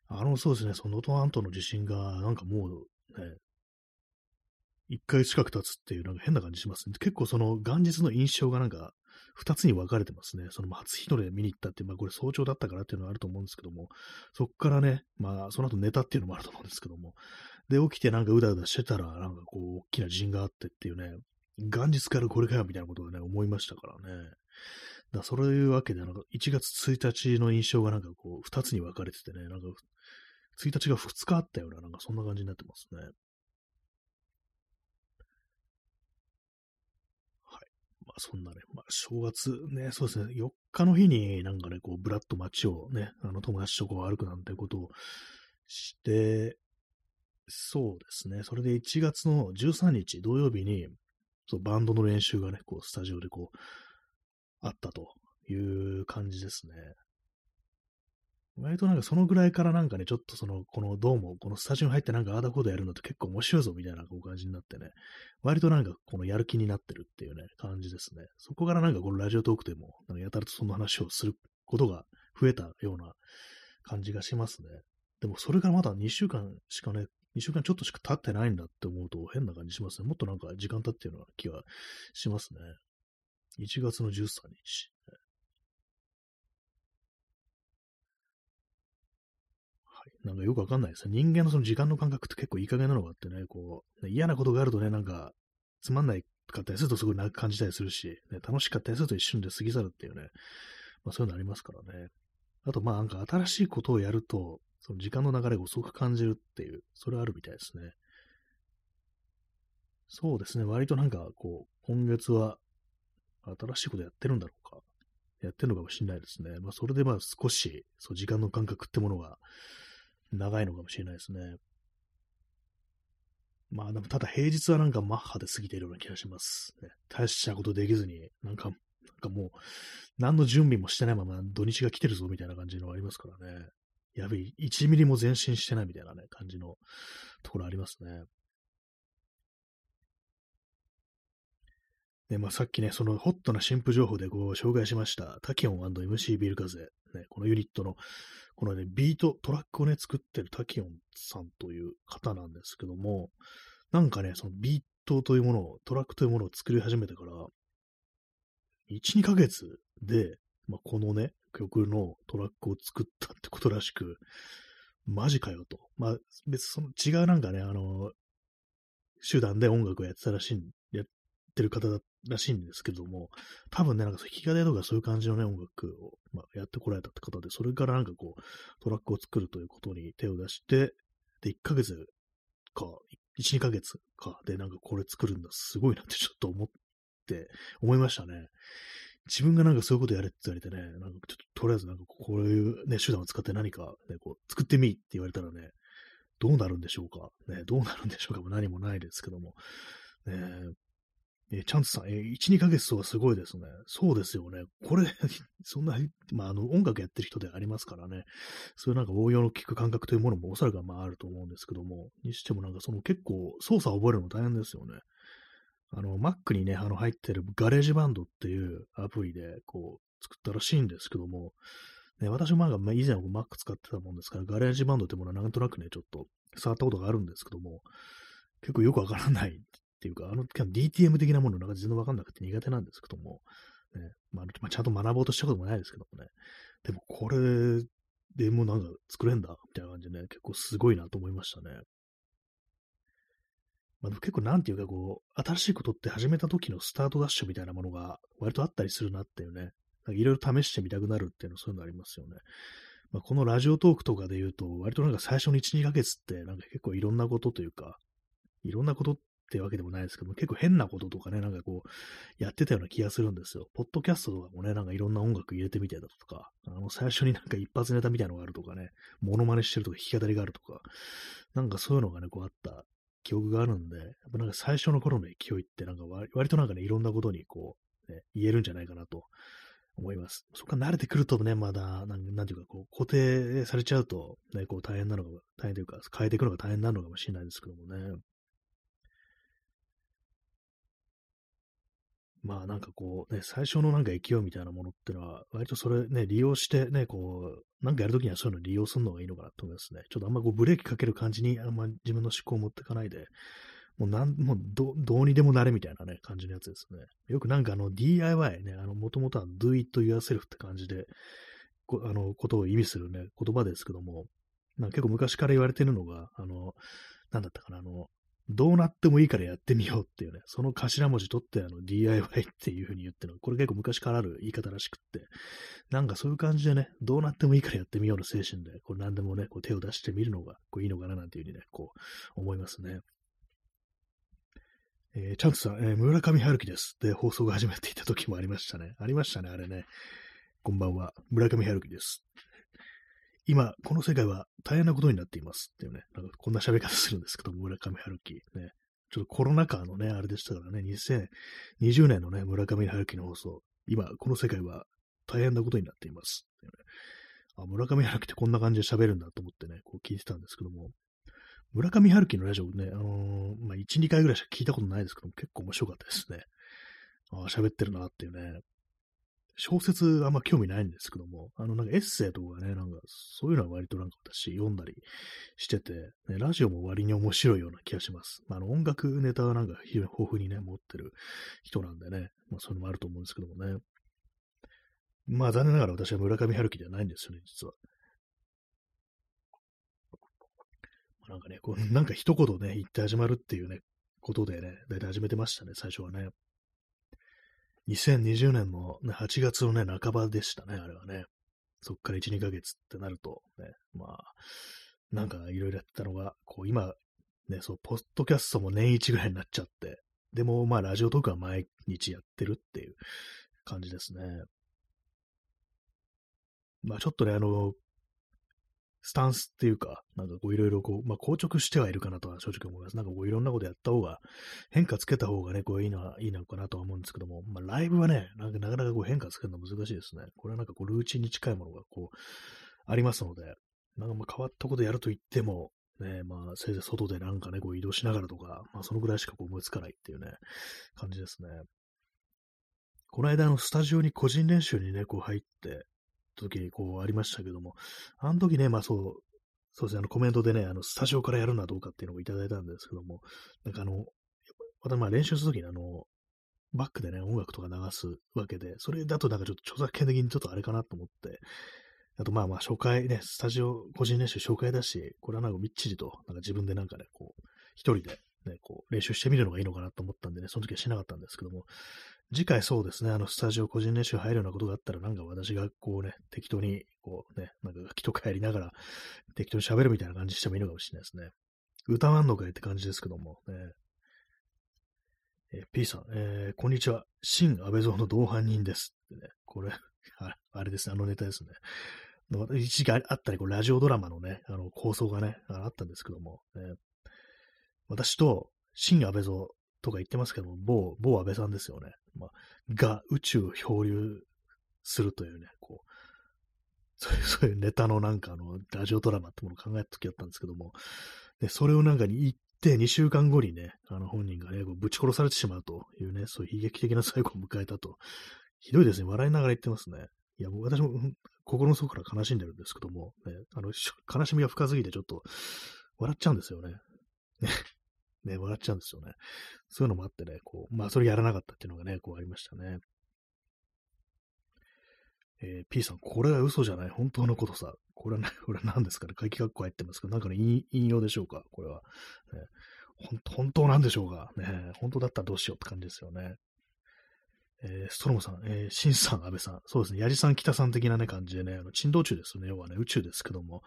あの、そうですね、その能登半島の地震が、なんかもう、ね、一回近く経つっていう、なんか変な感じしますね。結構その元日の印象がなんか、二つに分かれてますね。その初日の出見に行ったって、まあこれ早朝だったからっていうのはあると思うんですけども、そっからね、まあその後寝たっていうのもあると思うんですけども、で、起きてなんかうだうだしてたら、なんかこう、大きな地震があってっていうね、元日からこれかよみたいなことをね、思いましたからね。だそういうわけで、なんか1月1日の印象がなんかこう、二つに分かれててね、なんか、1日が2日あったような、なんかそんな感じになってますね。はい。まあそんなね、まあ正月ね、そうですね、4日の日になんかね、こう、ブラッと街をね、あの友達とこう歩くなんてことをして、そうですね、それで1月の13日土曜日に、そう、バンドの練習がね、こう、スタジオでこう、あったという感じですね。割となんかそのぐらいからなんかね、ちょっとその、このどうも、このスタジオに入ってなんかああだこうだやるのって結構面白いぞみたいな感じになってね、割となんかこのやる気になってるっていうね、感じですね。そこからなんかこのラジオトークでも、なんかやたらとそんな話をすることが増えたような感じがしますね。でもそれからまだ2週間しかね、2週間ちょっとしか経ってないんだって思うと変な感じしますね。もっとなんか時間経ってるような気がしますね。1月の13日。なんかよくわかんないですね。人間のその時間の感覚って結構いい加減なのがあってね、こう、嫌なことがあるとね、なんか、つまんないかったりするとすごいな感じたりするし、ね、楽しかったりすると一瞬で過ぎ去るっていうね、まあそういうのありますからね。あとまあなんか新しいことをやると、その時間の流れが遅く感じるっていう、それはあるみたいですね。そうですね。割となんかこう、今月は新しいことやってるんだろうか。やってるのかもしれないですね。まあそれでまあ少し、そう時間の感覚ってものが長いのかもしれないですね。まあでもただ平日はなんかマッハで過ぎているような気がします。ね、大したことできずに、なんか、なんかもう、何の準備もしてないまま土日が来てるぞみたいな感じのありますからね。やべえ、1ミリも前進してないみたいなね、感じのところありますね。で、まあさっきね、そのホットな新譜情報でご紹介しました、タキオン &MC ビル風、ね、このユニットの、このね、ビート、トラックをね、作ってるタキオンさんという方なんですけども、なんかね、そのビートというものを、トラックというものを作り始めてから、1、2ヶ月で、まあ、このね、曲のトラックを作ったってことらしく、マジかよと。まあ、別にその違うなんかね、あの、手段で音楽をやってたらしい、やってる方だっらしいんですけども、多分ね、なんか弾き語りとかそういう感じのね、音楽を、まあ、やってこられたって方で、それからなんかこう、トラックを作るということに手を出して、で、1ヶ月か、1、2ヶ月か、で、なんかこれ作るんだ、すごいなって ちょっと思って、思いましたね。自分がなんかそういうことやれって言われてね、なんかちょっととりあえずなんかこういうね、手段を使って何かね、こう、作ってみって言われたらね、どうなるんでしょうか。ね、どうなるんでしょうかも何もないですけども。ねえー、チャンツさん、えー、1、2ヶ月とかすごいですね。そうですよね。これ、そんな、まあ、あの、音楽やってる人でありますからね。そういうなんか応用の効く感覚というものもおそらくまああると思うんですけども、にしてもなんかその結構操作を覚えるの大変ですよね。あの、Mac にね、あの、入ってる GarageBand っていうアプリで、こう、作ったらしいんですけども、ね、私もまあ以前は Mac 使ってたもんですから、 GarageBand ってものはなんとなくね、ちょっと触ったことがあるんですけども、結構よくわからないっていうか、あの、DTM 的なものなんか全然わかんなくて苦手なんですけども、ね、まあ、まあ、ちゃんと学ぼうとしたこともないですけどもね、でもこれでもなんか作れんだみたいな感じでね、結構すごいなと思いましたね。まあ、結構なんていうかこう、新しいことって始めた時のスタートダッシュみたいなものが割とあったりするなっていうね、いろいろ試してみたくなるっていうのそういうのありますよね。まあ、このラジオトークとかで言うと、割となんか最初の1、2ヶ月ってなんか結構いろんなことというか、いろんなことってわけでもないですけども、結構変なこととかね、なんかこう、やってたような気がするんですよ。ポッドキャストとかもね、なんかいろんな音楽入れてみてだとか、あの、最初になんか一発ネタみたいなのがあるとかね、モノマネしてるとか弾き語りがあるとか、なんかそういうのがね、こうあった記憶があるんで、やっぱなんか最初の頃の勢いってなんか割となんかね、いろんなことにこう、ね、言えるんじゃないかなと思います。そこから慣れてくるとね、まだ、なんなんていうか、こう、固定されちゃうと、ね、こう大変なのが、大変というか、変えていくのが大変なのかもしれないですけどもね。まあなんかこうね、最初のなんか勢いみたいなものってのは、割とそれね、利用してね、こう、なんかやるときにはそういうの利用するのがいいのかなと思いますね。ちょっとあんまこうブレーキかける感じに、あんま自分の思考を持っていかないで、もうなん、もうど、どうにでもなれみたいなね、感じのやつですね。よくなんかあの DIY ね、あの、もともとは do it yourself って感じで、こあの、ことを意味するね、言葉ですけども、なんか結構昔から言われてるのが、あの、なんだったかな、あの、どうなってもいいからやってみようっていうね、その頭文字取ってあの DIY っていう風に言ってるの。これ結構昔からある言い方らしくって、なんかそういう感じでね、どうなってもいいからやってみようの精神で、これ何でもね、こう手を出してみるのがこういいのかななんていう風にね、こう思いますね。えー、チャンクさん、えー、村上春樹です。で、放送が始まっていた時もありましたね。ありましたね、あれね。こんばんは。村上春樹です。今、この世界は大変なことになっていますっていうね、なんかこんな喋り方するんですけど村上春樹。ね。ちょっとコロナ禍のね、あれでしたからね、2020年のね、村上春樹の放送。今、この世界は大変なことになっています。ね、あ村上春樹ってこんな感じで喋るんだと思ってね、こう聞いてたんですけども、村上春樹のラジオね、あのー、まあ、1、2回ぐらいしか聞いたことないですけども、結構面白かったですね。ああ、喋ってるなっていうね。小説あんま興味ないんですけども、あのなんかエッセイとかね、なんかそういうのは割となんか私読んだりしてて、ね、ラジオも割に面白いような気がします。まあ、あの音楽ネタはなんか非常に豊富にね、持ってる人なんでね、まあそういうのもあると思うんですけどもね。まあ残念ながら私は村上春樹ではないんですよね、実は。なんかね、こう、なんか一言ね、言って始まるっていうね、ことでね、だいたい始めてましたね、最初はね。2020年の、8月のね、半ばでしたね、あれはね。そっから1、2ヶ月ってなると、ね、まあ、なんかいろいろやってたのが、こう今、ね、そう、ポッドキャストも年一ぐらいになっちゃって、でもまあラジオトークは毎日やってるっていう感じですね。まあちょっとね、あの、スタンスっていうか、なんかこういろいろこう、まあ硬直してはいるかなとは正直思います。なんかこういろんなことやった方が、変化つけた方がね、こういいのは、いいのかなとは思うんですけども、まあライブはね、なんかなかなかこう変化つけるの難しいですね。これはなんかこうルーチンに近いものがこう、ありますので、なんかまあ変わったことやると言っても、ね、まあせいぜい外でなんかね、こう移動しながらとか、まあそのぐらいしかこう思いつかないっていうね、感じですね。この間、あの、スタジオに個人練習にね、こう入って、時こうありましたけども、あの時ね、まあそう、そうですね、あのコメントでね、あの、スタジオからやるのはどうかっていうのをいただいたんですけども、なんかあの、またまあ練習するときにあの、バックでね、音楽とか流すわけで、それだとなんかちょっと著作権的にちょっとあれかなと思って、あとまあまあ初回ね、スタジオ個人練習紹介だし、これはなんかみっちりと、なんか自分でなんかね、こう、一人でね、こう練習してみるのがいいのかなと思ったんでね、その時はしなかったんですけども、次回そうですね、あの、スタジオ個人練習入るようなことがあったら、なんか私がこうね、適当に、こうね、なんか楽器とかやりながら、適当に喋るみたいな感じしてもいいのかもしれないですね。歌わんのかいって感じですけども、ね。えー、P さん、えー、こんにちは。新安倍蔵の同伴人です。ってね、これ、あれですね、あのネタですね。一時期あったり、こうラジオドラマのね、あの構想がね、あったんですけども、ね、私と新安倍蔵とか言ってますけども、某、某安倍さんですよね。まあ、が宇宙を漂流するというね、こう、そういう、そういうネタのなんかあの、ラジオドラマってものを考えた時だったんですけども、で、それをなんかに言って2週間後にね、あの本人がね、こうぶち殺されてしまうというね、そういう悲劇的な最後を迎えたと。ひどいですね。笑いながら言ってますね。いや、もう私も心の底から悲しんでるんですけども、ね、あの、悲しみが深すぎてちょっと笑っちゃうんですよね。ね、笑っちゃうんですよね。そういうのもあってね、こう、まあ、それやらなかったっていうのがね、こうありましたね。えー、P さん、これは嘘じゃない。本当のことさ。これは、ね、これは何ですかね。書き括弧入ってますけど、なんかの、引用でしょうか。これは。ね、本当なんでしょうか。ね、本当だったらどうしようって感じですよね。えー、ストロムさん、えー、シンさん、安倍さん、そうですね、ヤジさん、北さん的なね、感じでね、あの、珍道中ですよね、要はね、宇宙ですけども、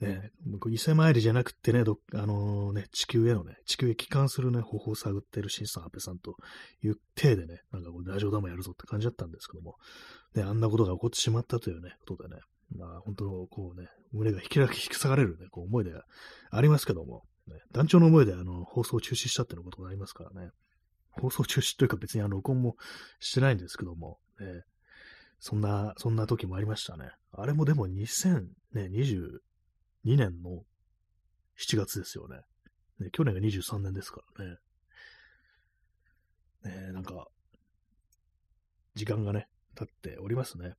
ね、伊勢参りじゃなくてね、どあのー、ね、地球へのね、地球へ帰還するね、方法を探っているシンさん、安倍さんという体でね、なんかこう、ラジオダマやるぞって感じだったんですけども、ね、あんなことが起こってしまったというね、ことでね、まあ、本当の、こうね、胸が引き引き裂かれるね、こう、思いでありますけども、ね、団長の思いであの、放送を中止したっていうことがありますからね、放送中止というか別にあの録音もしてないんですけども、ね、そんな、そんな時もありましたね。あれもでも2022年の7月ですよね。ね去年が23年ですからね。ねなんか、時間がね、経っておりますね。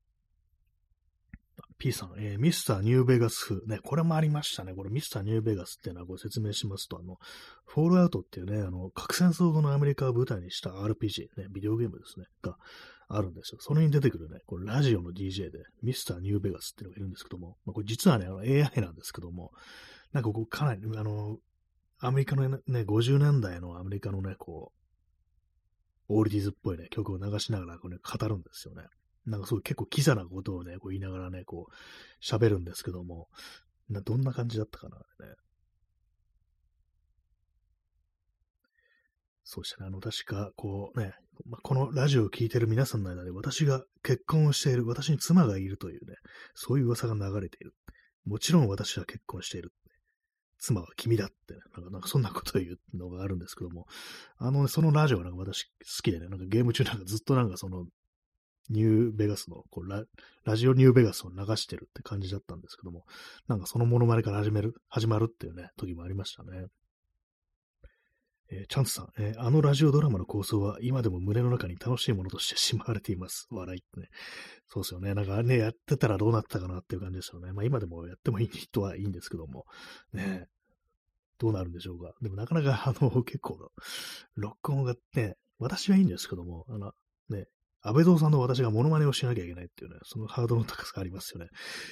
P さん、えー、ミスターニューベガス風ね、これもありましたね。これミスターニューベガスっていうのはご説明しますと、あの、フォールアウトっていうね、あの、核戦争後のアメリカを舞台にした RPG、ね、ビデオゲームですね、があるんですよ。それに出てくるね、これラジオの DJ で、ミスターニューベガスっていうのがいるんですけども、まあ、これ実はね、あの AI なんですけども、なんかこう、かなり、あの、アメリカのね、50年代のアメリカのね、こう、オールディーズっぽいね、曲を流しながらこれ、ね、語るんですよね。なんかすごい結構キザなことをね、こう言いながらね、こう喋るんですけども、どんな感じだったかな、ね。そうしたね、あの、確か、こうね、まこのラジオを聴いてる皆さんの間で私が結婚をしている、私に妻がいるというね、そういう噂が流れている。もちろん私は結婚している。妻は君だって、なんか、なんかそんなことを言うのがあるんですけども、あの、ね、そのラジオがなんか私好きでね、なんかゲーム中なんかずっとなんかそのニューベガスのこうラ、ラジオニューベガスを流してるって感じだったんですけども、なんかそのモノマネから始める、始まるっていうね、時もありましたね。えー、チャンツさん、えー、あのラジオドラマの構想は今でも胸の中に楽しいものとしてしまわれています。笑いってね。そうですよね。なんかね、やってたらどうなったかなっていう感じですよね。まあ今でもやってもいい人はいいんですけども、ね、どうなるんでしょうか。でもなかなかあの結構、録音がね、私はいいんですけども、あの、ね、安倍蔵さんの私がモノマネをしなきゃいけないっていうね、そのハードルの高さがありますよね。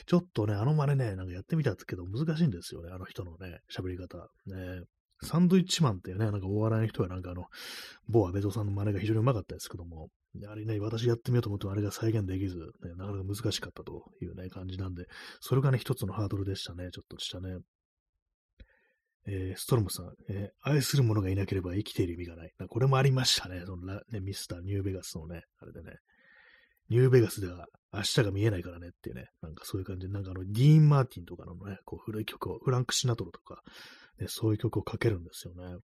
ちょっとね、あの真似ね、なんかやってみたんですけど難しいんですよね、あの人のね、喋り方。ね、サンドイッチマンっていうね、なんかお笑いの人はなんかあの、某安倍蔵さんの真似が非常にうまかったですけども、あれね、私やってみようと思ってもあれが再現できず、ね、なかなか難しかったというね、感じなんで、それがね、一つのハードルでしたね、ちょっとしたね。えー、ストロムさん、えー、愛する者がいなければ生きている意味がない。これもありましたね。そのね、ミスターニューベガスのね、あれでね。ニューベガスでは明日が見えないからねっていうね、なんかそういう感じで、なんかあの、ディーン・マーティンとかのね、こう古い曲を、フランク・シナトロとか、ね、そういう曲をかけるんですよね。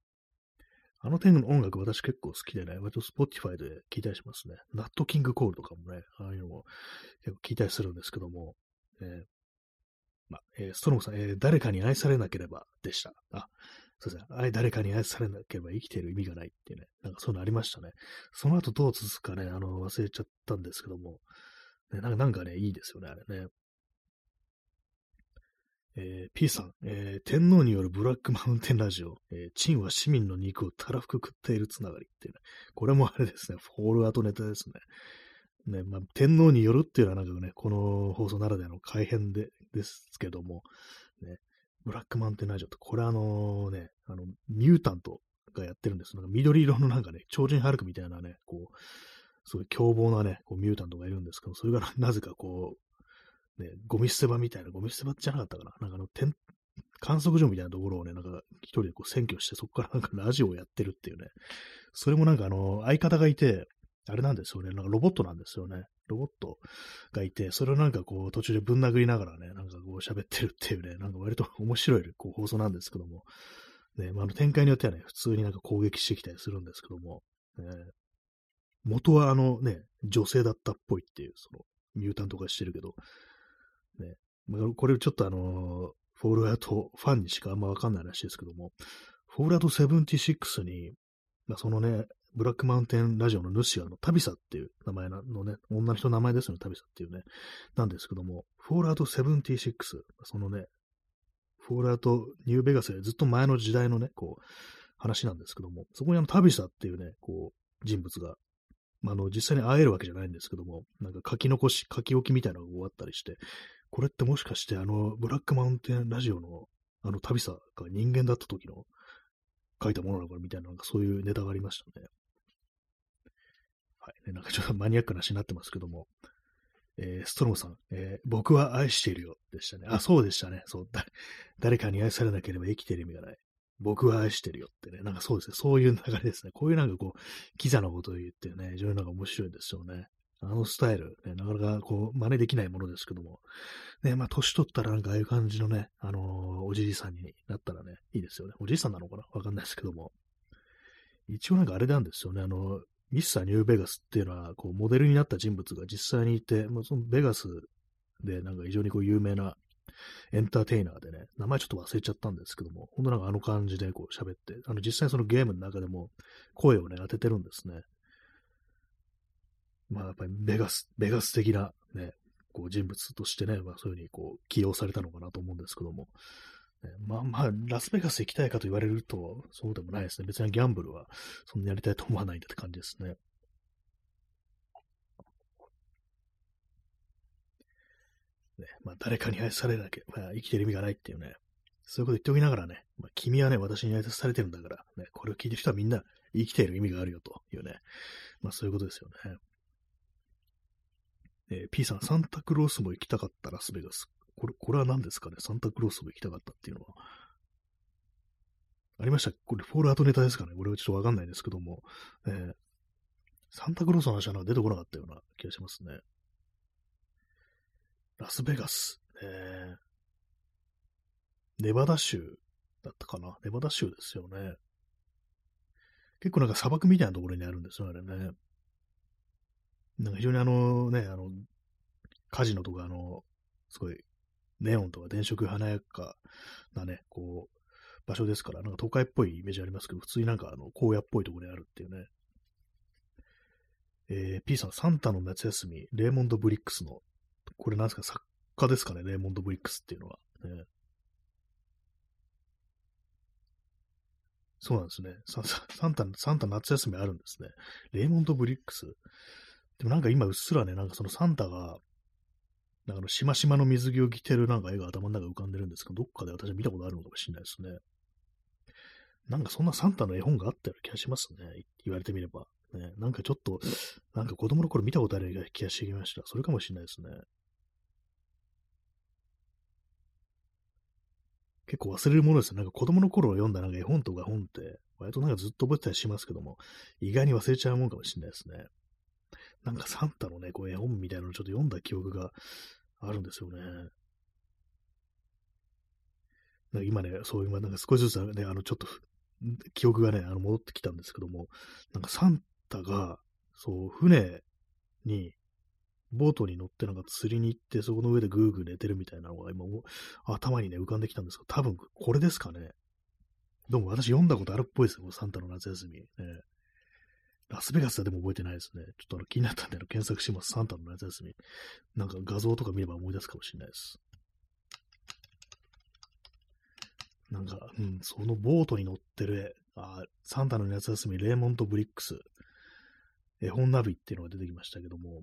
あの点の音楽私結構好きでね、割と Spotify で聴いたりしますね。ナット・キング・コールとかもね、ああいうのも結構聴いたりするんですけども、ね、まあ、えー、ストロムさん、えー、誰かに愛されなければでした。あ、そうですね。あれ、誰かに愛されなければ生きている意味がないっていうね。なんかそういうのありましたね。その後どう続くかね、あの、忘れちゃったんですけども、ね、なんかなんかね、いいですよね、あれね。えー、P さん、えー、天皇によるブラックマウンテンラジオ、えー、チンは市民の肉をたらふく食っているつながりっていうね。これもあれですね、フォールアウトネタですね。ね、まあ、天皇によるっていうのはなんかね、この放送ならではの改変で、ですけども、ね、ブラックマンテンラジオって、これあのね、あの、ミュータントがやってるんです。なんか緑色のなんかね、超人ハルクみたいなね、こう、そうい凶暴なね、こうミュータントがいるんですけど、それが なぜかこう、ね、ゴミ捨て場みたいな、ゴミ捨て場じゃなかったかな。なんかあの、観測所みたいなところをね、なんか一人でこう占拠して、そこからなんかラジオをやってるっていうね。それもなんかあの、相方がいて、あれなんですよね。なんかロボットなんですよね。ロボットがいて、それをなんかこう途中でぶん殴りながらね、なんかこう喋ってるっていうね、なんか割と面白いこう放送なんですけども、ね、まあ、の展開によってはね、普通になんか攻撃してきたりするんですけども、ね、元はあのね、女性だったっぽいっていう、その、ミュータント化してるけど、ね、まあ、これちょっとあのフォールアウトファンにしかあんまわかんないらしいですけども、フォールアウト76に、まあ、そのね、ブラックマウンテンラジオの主は、あの、タビサっていう名前のね、女の人の名前ですよね、タビサっていうね、なんですけども、フォールアウト76、そのね、フォールアウトニューベガスでずっと前の時代のね、こう、話なんですけども、そこにあの、タビサっていうね、こう、人物が、まあ、の、実際に会えるわけじゃないんですけども、なんか書き残し、書き置きみたいなのが終わったりして、これってもしかしてあの、ブラックマウンテンラジオの、あの、旅サが人間だった時の書いたものなのかみたいな、なんかそういうネタがありましたね。はい。ね、なんかちょっとマニアックな話になってますけども、えー、ストロムさん、えー、僕は愛しているよでしたね。あ、そうでしたね。そうだ。誰かに愛されなければ生きてる意味がない。僕は愛してるよってね。なんかそうですね。そういう流れですね。こういうなんかこう、キザなことを言ってね、非常になんか面白いですよね。あのスタイル、ね、なかなかこう、真似できないものですけども、ね、まあ、年取ったらなんかああいう感じのね、あのー、おじいさんになったらね、いいですよね。おじいさんなのかな？わかんないですけども。一応なんかあれなんですよね、あの、ミスターニューベガスっていうのは、こう、モデルになった人物が実際にいて、もうそのベガスでなんか非常にこう有名なエンターテイナーでね、名前ちょっと忘れちゃったんですけども、ほんとなんかあの感じでこう喋って、あの実際そのゲームの中でも声をね、当ててるんですね。まあやっぱりベガス、ベガス的なね、こう人物としてね、まあそういうふうにこう起用されたのかなと思うんですけども、まあまあ、ラスベガス行きたいかと言われると、そうでもないですね。別にギャンブルはそんなやりたいと思わないんだって感じですね。ね、まあ誰かに愛されなきゃ、まあ、生きてる意味がないっていうね、そういうこと言っておきながらね、まあ、君はね、私に愛されてるんだから、ね、これを聞いてる人はみんな生きている意味があるよというね、まあそういうことですよね。えー、P さん、サンタクロースも行きたかったラスベガス。これ、これは何ですかね？サンタクロースも行きたかったっていうのは。ありましたこれ、フォールアートネタですかね？これはちょっとわかんないですけども。えー、サンタクロースの話は出てこなかったような気がしますね。ラスベガス。えー、ネバダ州だったかな？ネバダ州ですよね。結構なんか砂漠みたいなところにあるんですよ、あれね。なんか非常にあのね、あの、カジノとかあの、すごい、ネオンとか電飾華やかなね、こう、場所ですから、なんか都会っぽいイメージありますけど、普通になんかあの、荒野っぽいところにあるっていうね。えー、P さん、サンタの夏休み、レーモンド・ブリックスの、これなんですか、作家ですかね、レーモンド・ブリックスっていうのは。ね、そうなんですねサ。サンタ、サンタ夏休みあるんですね。レーモンド・ブリックス？でもなんか今うっすらね、なんかそのサンタが、なんかあのしましまの水着を着てるなんか絵が頭の中浮かんでるんですけど、どっかで私は見たことあるのかもしれないですね。なんかそんなサンタの絵本があったような気がしますね。言われてみれば。ね、なんかちょっと、なんか子供の頃見たことある気がしてきました。それかもしれないですね。結構忘れるものですね。なんか子供の頃読んだなんか絵本とか本って、割となんかずっと覚えてたりしますけども、意外に忘れちゃうもんかもしれないですね。なんかサンタのね、こう絵本みたいなのをちょっと読んだ記憶があるんですよね。なんか今ね、そういう、なんか少しずつね、あの、ちょっと、記憶がね、あの、戻ってきたんですけども、なんかサンタが、そう、船に、ボートに乗ってなんか釣りに行って、そこの上でぐーぐー寝てるみたいなのが今、頭にね、浮かんできたんですけど、多分これですかね。どうも私読んだことあるっぽいですよ、サンタの夏休み。ね、ラスベガスはでも覚えてないですね。ちょっとあの気になったんで検索します。サンタの夏休み。なんか画像とか見れば思い出すかもしれないです。なんか、うん、そのボートに乗ってる絵、あサンタの夏休み、レーモンド・ブリックス、絵本ナビっていうのが出てきましたけども、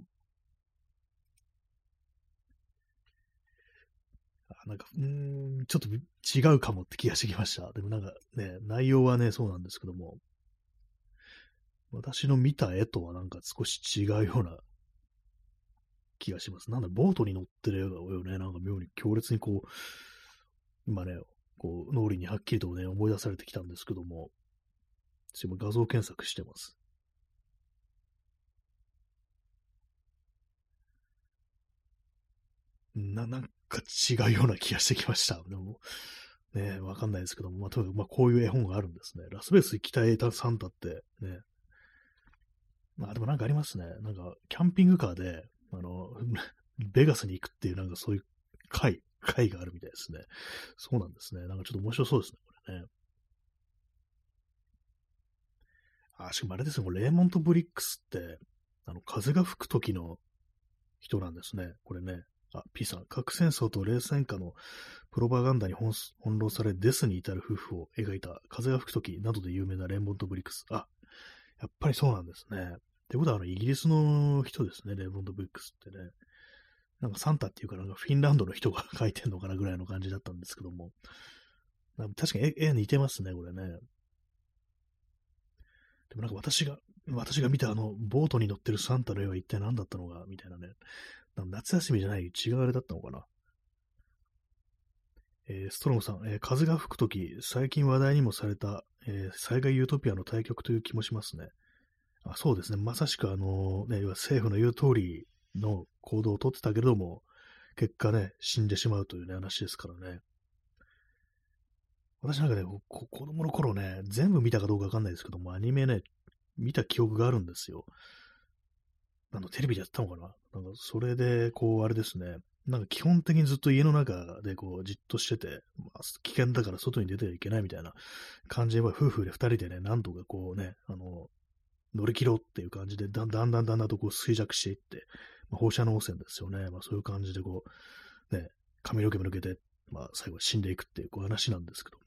あなんか、うん、ちょっと違うかもって気がしてきました。でもなんかね、内容はね、そうなんですけども、私の見た絵とはなんか少し違うような気がします。なんだ、ボートに乗ってる絵がよね、なんか妙に強烈にこう、今ね、こう、脳裏にはっきりとね、思い出されてきたんですけども、今画像検索してます。な、なんか違うような気がしてきました。でも、ね、わかんないですけども、まあ、とにかく、まあ、こういう絵本があるんですね。ラスベス行きたいサンタって、ね、まあでもなんかありますね。なんか、キャンピングカーで、あの、ベガスに行くっていう、なんかそういう会、会があるみたいですね。そうなんですね。なんかちょっと面白そうですね、これね。あ、しかもあれですね、レーモント・ブリックスって、あの、風が吹く時の人なんですね。これね。あ、P さん、核戦争と冷戦下のプロパガンダに翻弄され、デスに至る夫婦を描いた風が吹く時などで有名なレーモント・ブリックス。あ、やっぱりそうなんですね。ってことは、あの、イギリスの人ですね、レモンド・ブックスってね。なんかサンタっていうかなんかフィンランドの人が書いてんのかなぐらいの感じだったんですけども。確かに絵似てますね、これね。でもなんか私が、私が見たあの、ボートに乗ってるサンタの絵は一体何だったのか、みたいなね。夏休みじゃない、違うあれだったのかな。えー、ストロムさん、えー、風が吹くとき、最近話題にもされた、えー、災害ユートピアの対局という気もしますね。あそうですね。まさしくあの、ね、政府の言う通りの行動をとってたけれども、結果ね、死んでしまうというね、話ですからね。私なんかね、子供の頃ね、全部見たかどうかわかんないですけども、アニメね、見た記憶があるんですよ。あの、テレビでやったのかななんか、それで、こう、あれですね。なんか基本的にずっと家の中でこうじっとしてて、まあ、危険だから外に出てはいけないみたいな感じで、夫婦で二人でね、何とかこうね、あの、乗り切ろうっていう感じで、だんだんだんだんだんとこう衰弱していって、まあ、放射能汚染ですよね。まあそういう感じでこう、ね、髪の毛も抜けて、まあ最後死んでいくっていうこう話なんですけども。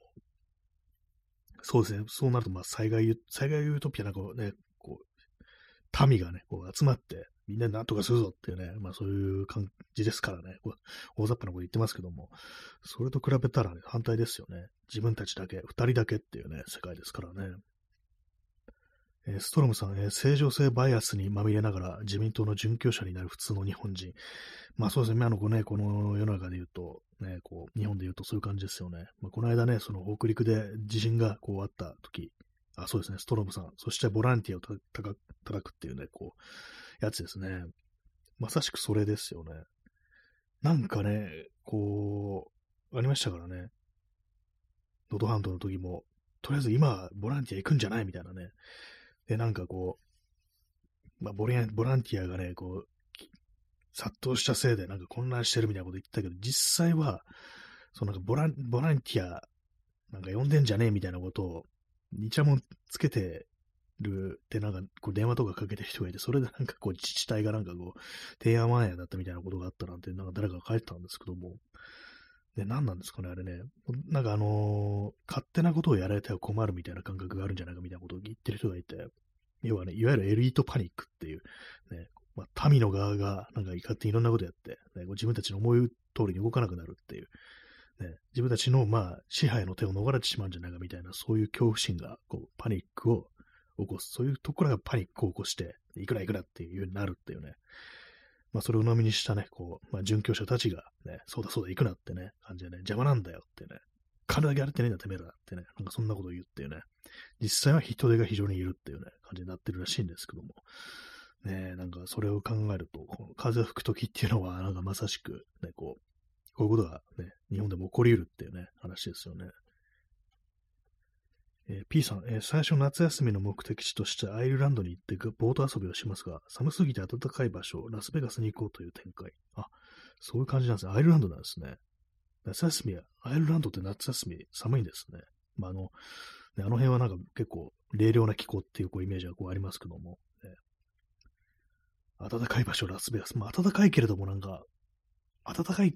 そうですね。そうなると、まあ災害、災害ユートピアなんかね、こう、民がね、こう集まって、みんなで何とかするぞっていうね、まあそういう感じですからね、大雑把なこと言ってますけども、それと比べたら、ね、反対ですよね。自分たちだけ、二人だけっていうね、世界ですからね。えー、ストロムさん、えー、正常性バイアスにまみれながら自民党の準拠者になる普通の日本人。まあそうですね、あの子ね、この世の中で言うと、ね、こう、日本で言うとそういう感じですよね。まあ、この間ね、その北陸で地震がこうあった時、あ、そうですね、ストロムさん、そしてボランティアを叩くっていうね、こう、やつですね。まさしくそれですよね。なんかね、こう、ありましたからね。能登半島の時も、とりあえず今、ボランティア行くんじゃないみたいなね。で、なんかこう、まあボラン、ボランティアがね、こう、殺到したせいでなんか混乱してるみたいなこと言ったけど、実際は、そのなんかボラン、ボランティア、なんか呼んでんじゃねえみたいなことを、にちゃもんつけてるってなんかこう電話とかかけてる人がいて、それでなんかこう自治体がなんかこう、提案前だったみたいなことがあったなんて、なんか誰かが書いてたんですけども、で、何なんですかね、あれね。なんかあのー、勝手なことをやられては困るみたいな感覚があるんじゃないかみたいなことを言ってる人がいて、要はね、いわゆるエリートパニックっていう、ね、まあ、民の側がなんか勝手にいろんなことやって、ね、自分たちの思い通りに動かなくなるっていう、ね、自分たちの、まあ、支配の手を逃れてしまうんじゃないかみたいな、そういう恐怖心が、こう、パニックを起こす。そういうところがパニックを起こして、いくらいくらっていうようになるっていうね。まあ、それを飲みにしたね、こう、まあ、準教者たちが、ね、そうだそうだ、行くなってね、感じでね、邪魔なんだよってね、金だけやれてねえんだ、てめえらってね、なんかそんなことを言ってね、実際は人手が非常にいるっていうね、感じになってるらしいんですけども、ね、なんかそれを考えると、この風吹くときっていうのは、なんかまさしく、ね、こう、こういうことがね、日本でも起こり得るっていうね、話ですよね。えー、P さん、えー、最初夏休みの目的地としてアイルランドに行ってボート遊びをしますが、寒すぎて暖かい場所、ラスベガスに行こうという展開。あ、そういう感じなんですね。アイルランドなんですね。夏休みは、アイルランドって夏休み寒いんですね。まあ、あの、ね、あの辺はなんか結構冷涼な気候っていうこうイメージがこうありますけども、ね、暖かい場所、ラスベガス。まあ、暖かいけれどもなんか、暖かい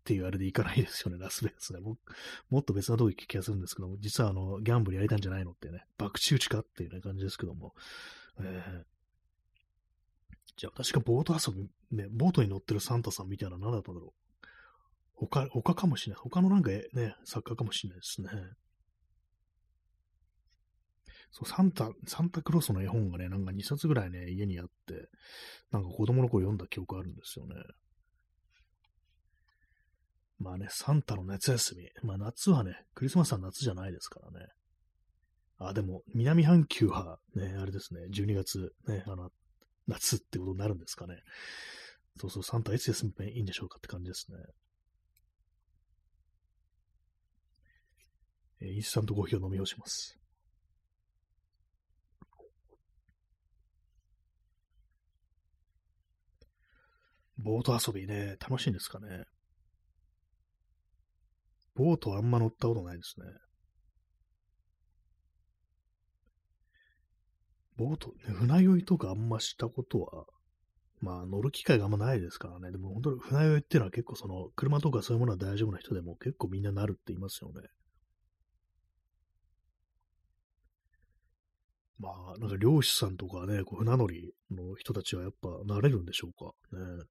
っていうあれで行かないですよね、ラスベガスね。ももっと別なとこ行く気がするんですけども、実はあの、ギャンブルやりたんじゃないのってね、博打打ちかっていうね、感じですけども。えー、じゃあ私がボート遊び、ね、ボートに乗ってるサンタさんみたいなの何だったんだろう。他、他かもしれない。他のなんかね、作家かもしれないですね。そう、サンタ、サンタクロースの絵本がね、なんか2冊ぐらいね、家にあって、なんか子供の頃読んだ記憶あるんですよね。まあね、サンタの夏休み。まあ夏はね、クリスマスは夏じゃないですからね。あ、でも、南半球はね、あれですね、12月、ね、あの、夏ってことになるんですかね。そうそう、サンタいつ休めばいいんでしょうかって感じですね。え、インスタントコーヒーを飲み干します。ボート遊びね、楽しいんですかね。ボートあんま乗ったことないですね。ボート、船酔いとかあんましたことは、まあ乗る機会があんまないですからね。でも本当に船酔いっていうのは結構その、車とかそういうものは大丈夫な人でも結構みんななるって言いますよね。まあ、なんか漁師さんとかね、こう船乗りの人たちはやっぱ慣れるんでしょうか？ね。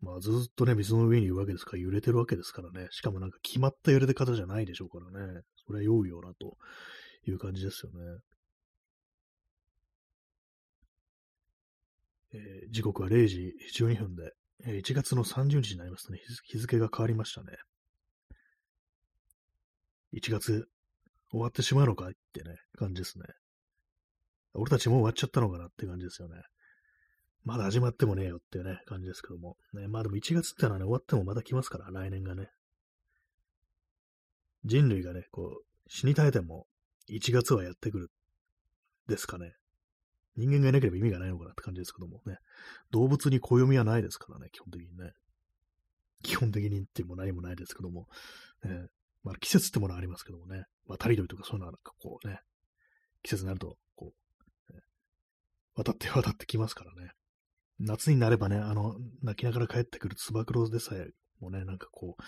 まあずっとね、水の上にいるわけですから、揺れてるわけですからね。しかもなんか決まった揺れ方じゃないでしょうからね。それは酔うよな、という感じですよね。えー、時刻は0時12分で、えー、1月の30日になりますとね、日付が変わりましたね。1月終わってしまうのかってね、感じですね。俺たちもう終わっちゃったのかなって感じですよね。まだ始まってもねえよっていうね、感じですけども。ね、まあでも1月ってのはね、終わってもまた来ますから、来年がね。人類がね、こう、死に絶えても、1月はやってくる。ですかね。人間がいなければ意味がないのかなって感じですけどもね。動物に暦はないですからね、基本的にね。基本的にっても何もないですけども。ね、まあ、季節ってものはありますけどもね。渡り鳥とかそういうのはなんかこうね、季節になると、こう、ね、渡って渡ってきますからね。夏になればね、あの、泣きながら帰ってくるつば九郎でさえもね、なんかこう、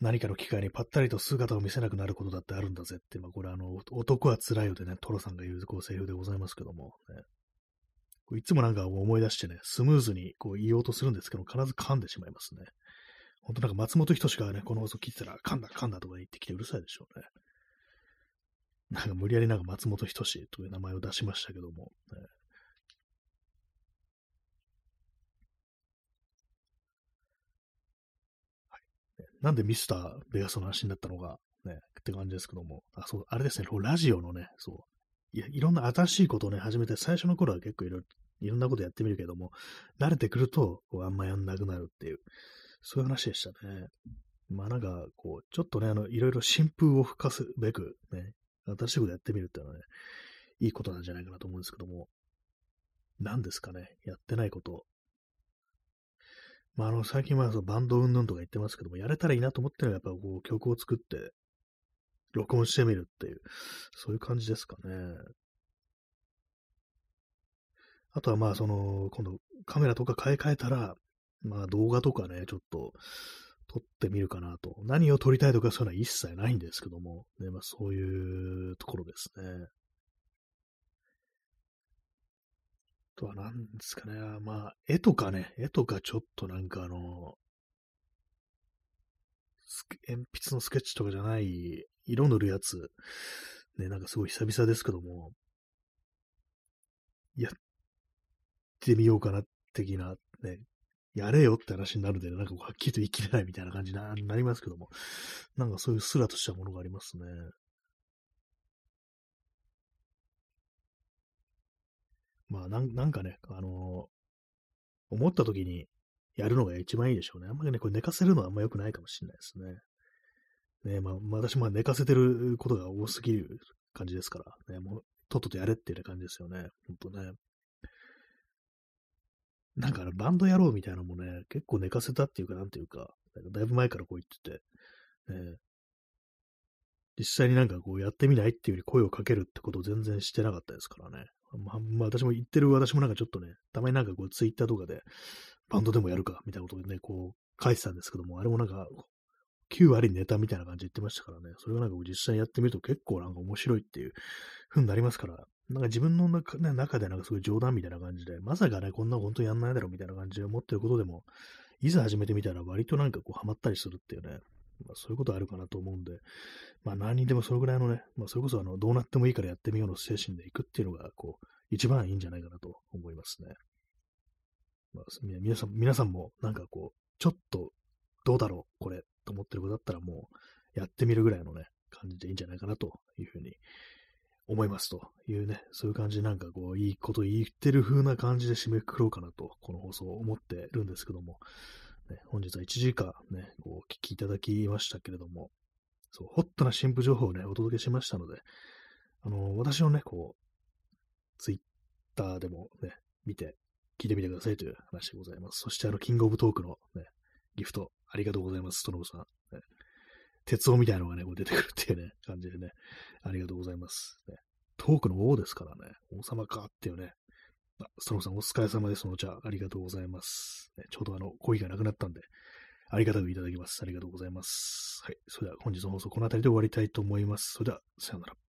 何かの機会にぱったりと姿を見せなくなることだってあるんだぜって、まあこれあの、男は辛いよでね、トロさんが言うこうセリフでございますけども、ね、いつもなんか思い出してね、スムーズにこう言おうとするんですけど、必ず噛んでしまいますね。ほんとなんか松本人志がね、この放送聞いてたら、噛んだ噛んだとか言ってきてうるさいでしょうね。なんか無理やりなんか松本人志という名前を出しましたけども、ね、なんでミスターベガスの話になったのか、ね、って感じですけども、あ、そう、あれですね、ラジオのね、そう、いや、いろんな新しいことをね、始めて、最初の頃は結構いろいろ、んなことやってみるけども、慣れてくると、こう、あんまやんなくなるっていう、そういう話でしたね。まあなんか、こう、ちょっとね、あの、いろいろ新風を吹かすべく、ね、新しいことやってみるっていうのはね、いいことなんじゃないかなと思うんですけども、何ですかね、やってないこと。まあ、あの、最近はそのバンドうんぬんとか言ってますけども、やれたらいいなと思ってるのは、やっぱこう、曲を作って、録音してみるっていう、そういう感じですかね。あとはまあ、その、今度カメラとか買い替えたら、まあ動画とかね、ちょっと撮ってみるかなと。何を撮りたいとかそういうのは一切ないんですけども、ね、まあそういうところですね。とは何ですかね。まあ、絵とかね、絵とかちょっとなんかあの、鉛筆のスケッチとかじゃない、色塗るやつ、ね、なんかすごい久々ですけども、やってみようかな、的な、ね、やれよって話になるんで、ね、なんかはっきりと言い切れないみたいな感じになりますけども、なんかそういうスラとしたものがありますね。まあなん、なんかね、あのー、思った時にやるのが一番いいでしょうね。あんまりね、これ寝かせるのはあんま良くないかもしれないですね。ねまあ、私も寝かせてることが多すぎる感じですから、ね、もう、とっととやれっていう感じですよね。ほんとね。なんかバンドやろうみたいなのもね、結構寝かせたっていうか、なんていうか、だいぶ前からこう言ってて、ね、実際になんかこうやってみないっていうより声をかけるってことを全然してなかったですからね。まあ、まあ、私も言ってる私もなんかちょっとね、たまになんかこうツイッターとかで、バンドでもやるか、みたいなことでね、こう書いてたんですけども、あれもなんか、9割ネタみたいな感じで言ってましたからね、それをなんか実際やってみると結構なんか面白いっていう風になりますから、なんか自分の中,、ね、中でなんかすごい冗談みたいな感じで、まさかね、こんな本当やんないだろうみたいな感じで思ってることでも、いざ始めてみたら割となんかこうハマったりするっていうね、まあ、そういうことあるかなと思うんで、まあ何にでもそれぐらいのね、まあそれこそあの、どうなってもいいからやってみようの精神でいくっていうのが、こう、一番いいんじゃないかなと思いますね。まあ、皆さん、皆さんもなんかこう、ちょっとどうだろう、これ、と思ってることだったらもう、やってみるぐらいのね、感じでいいんじゃないかなというふうに思いますというね、そういう感じでなんかこう、いいこと言ってる風な感じで締めくくろうかなと、この放送を思ってるんですけども、ね、本日は1時間ね、お聞きいただきましたけれども、そう、ホットな新婦情報をね、お届けしましたので、あの、私のね、こう、ツイッターでもね、見て、聞いてみてくださいという話でございます。そして、あの、キングオブトークのね、ギフト、ありがとうございます、トノブさん。ね、鉄夫みたいなのがね、こう出てくるっていうね、感じでね、ありがとうございます。ね、トークの王ですからね。王様かっていうね。あ、ストローさんお疲れ様です。そのお茶、ありがとうございます。ね、ちょうどあの、コーヒーがなくなったんで、ありがたくいただきます。ありがとうございます。はい。それでは本日の放送この辺りで終わりたいと思います。それでは、さようなら。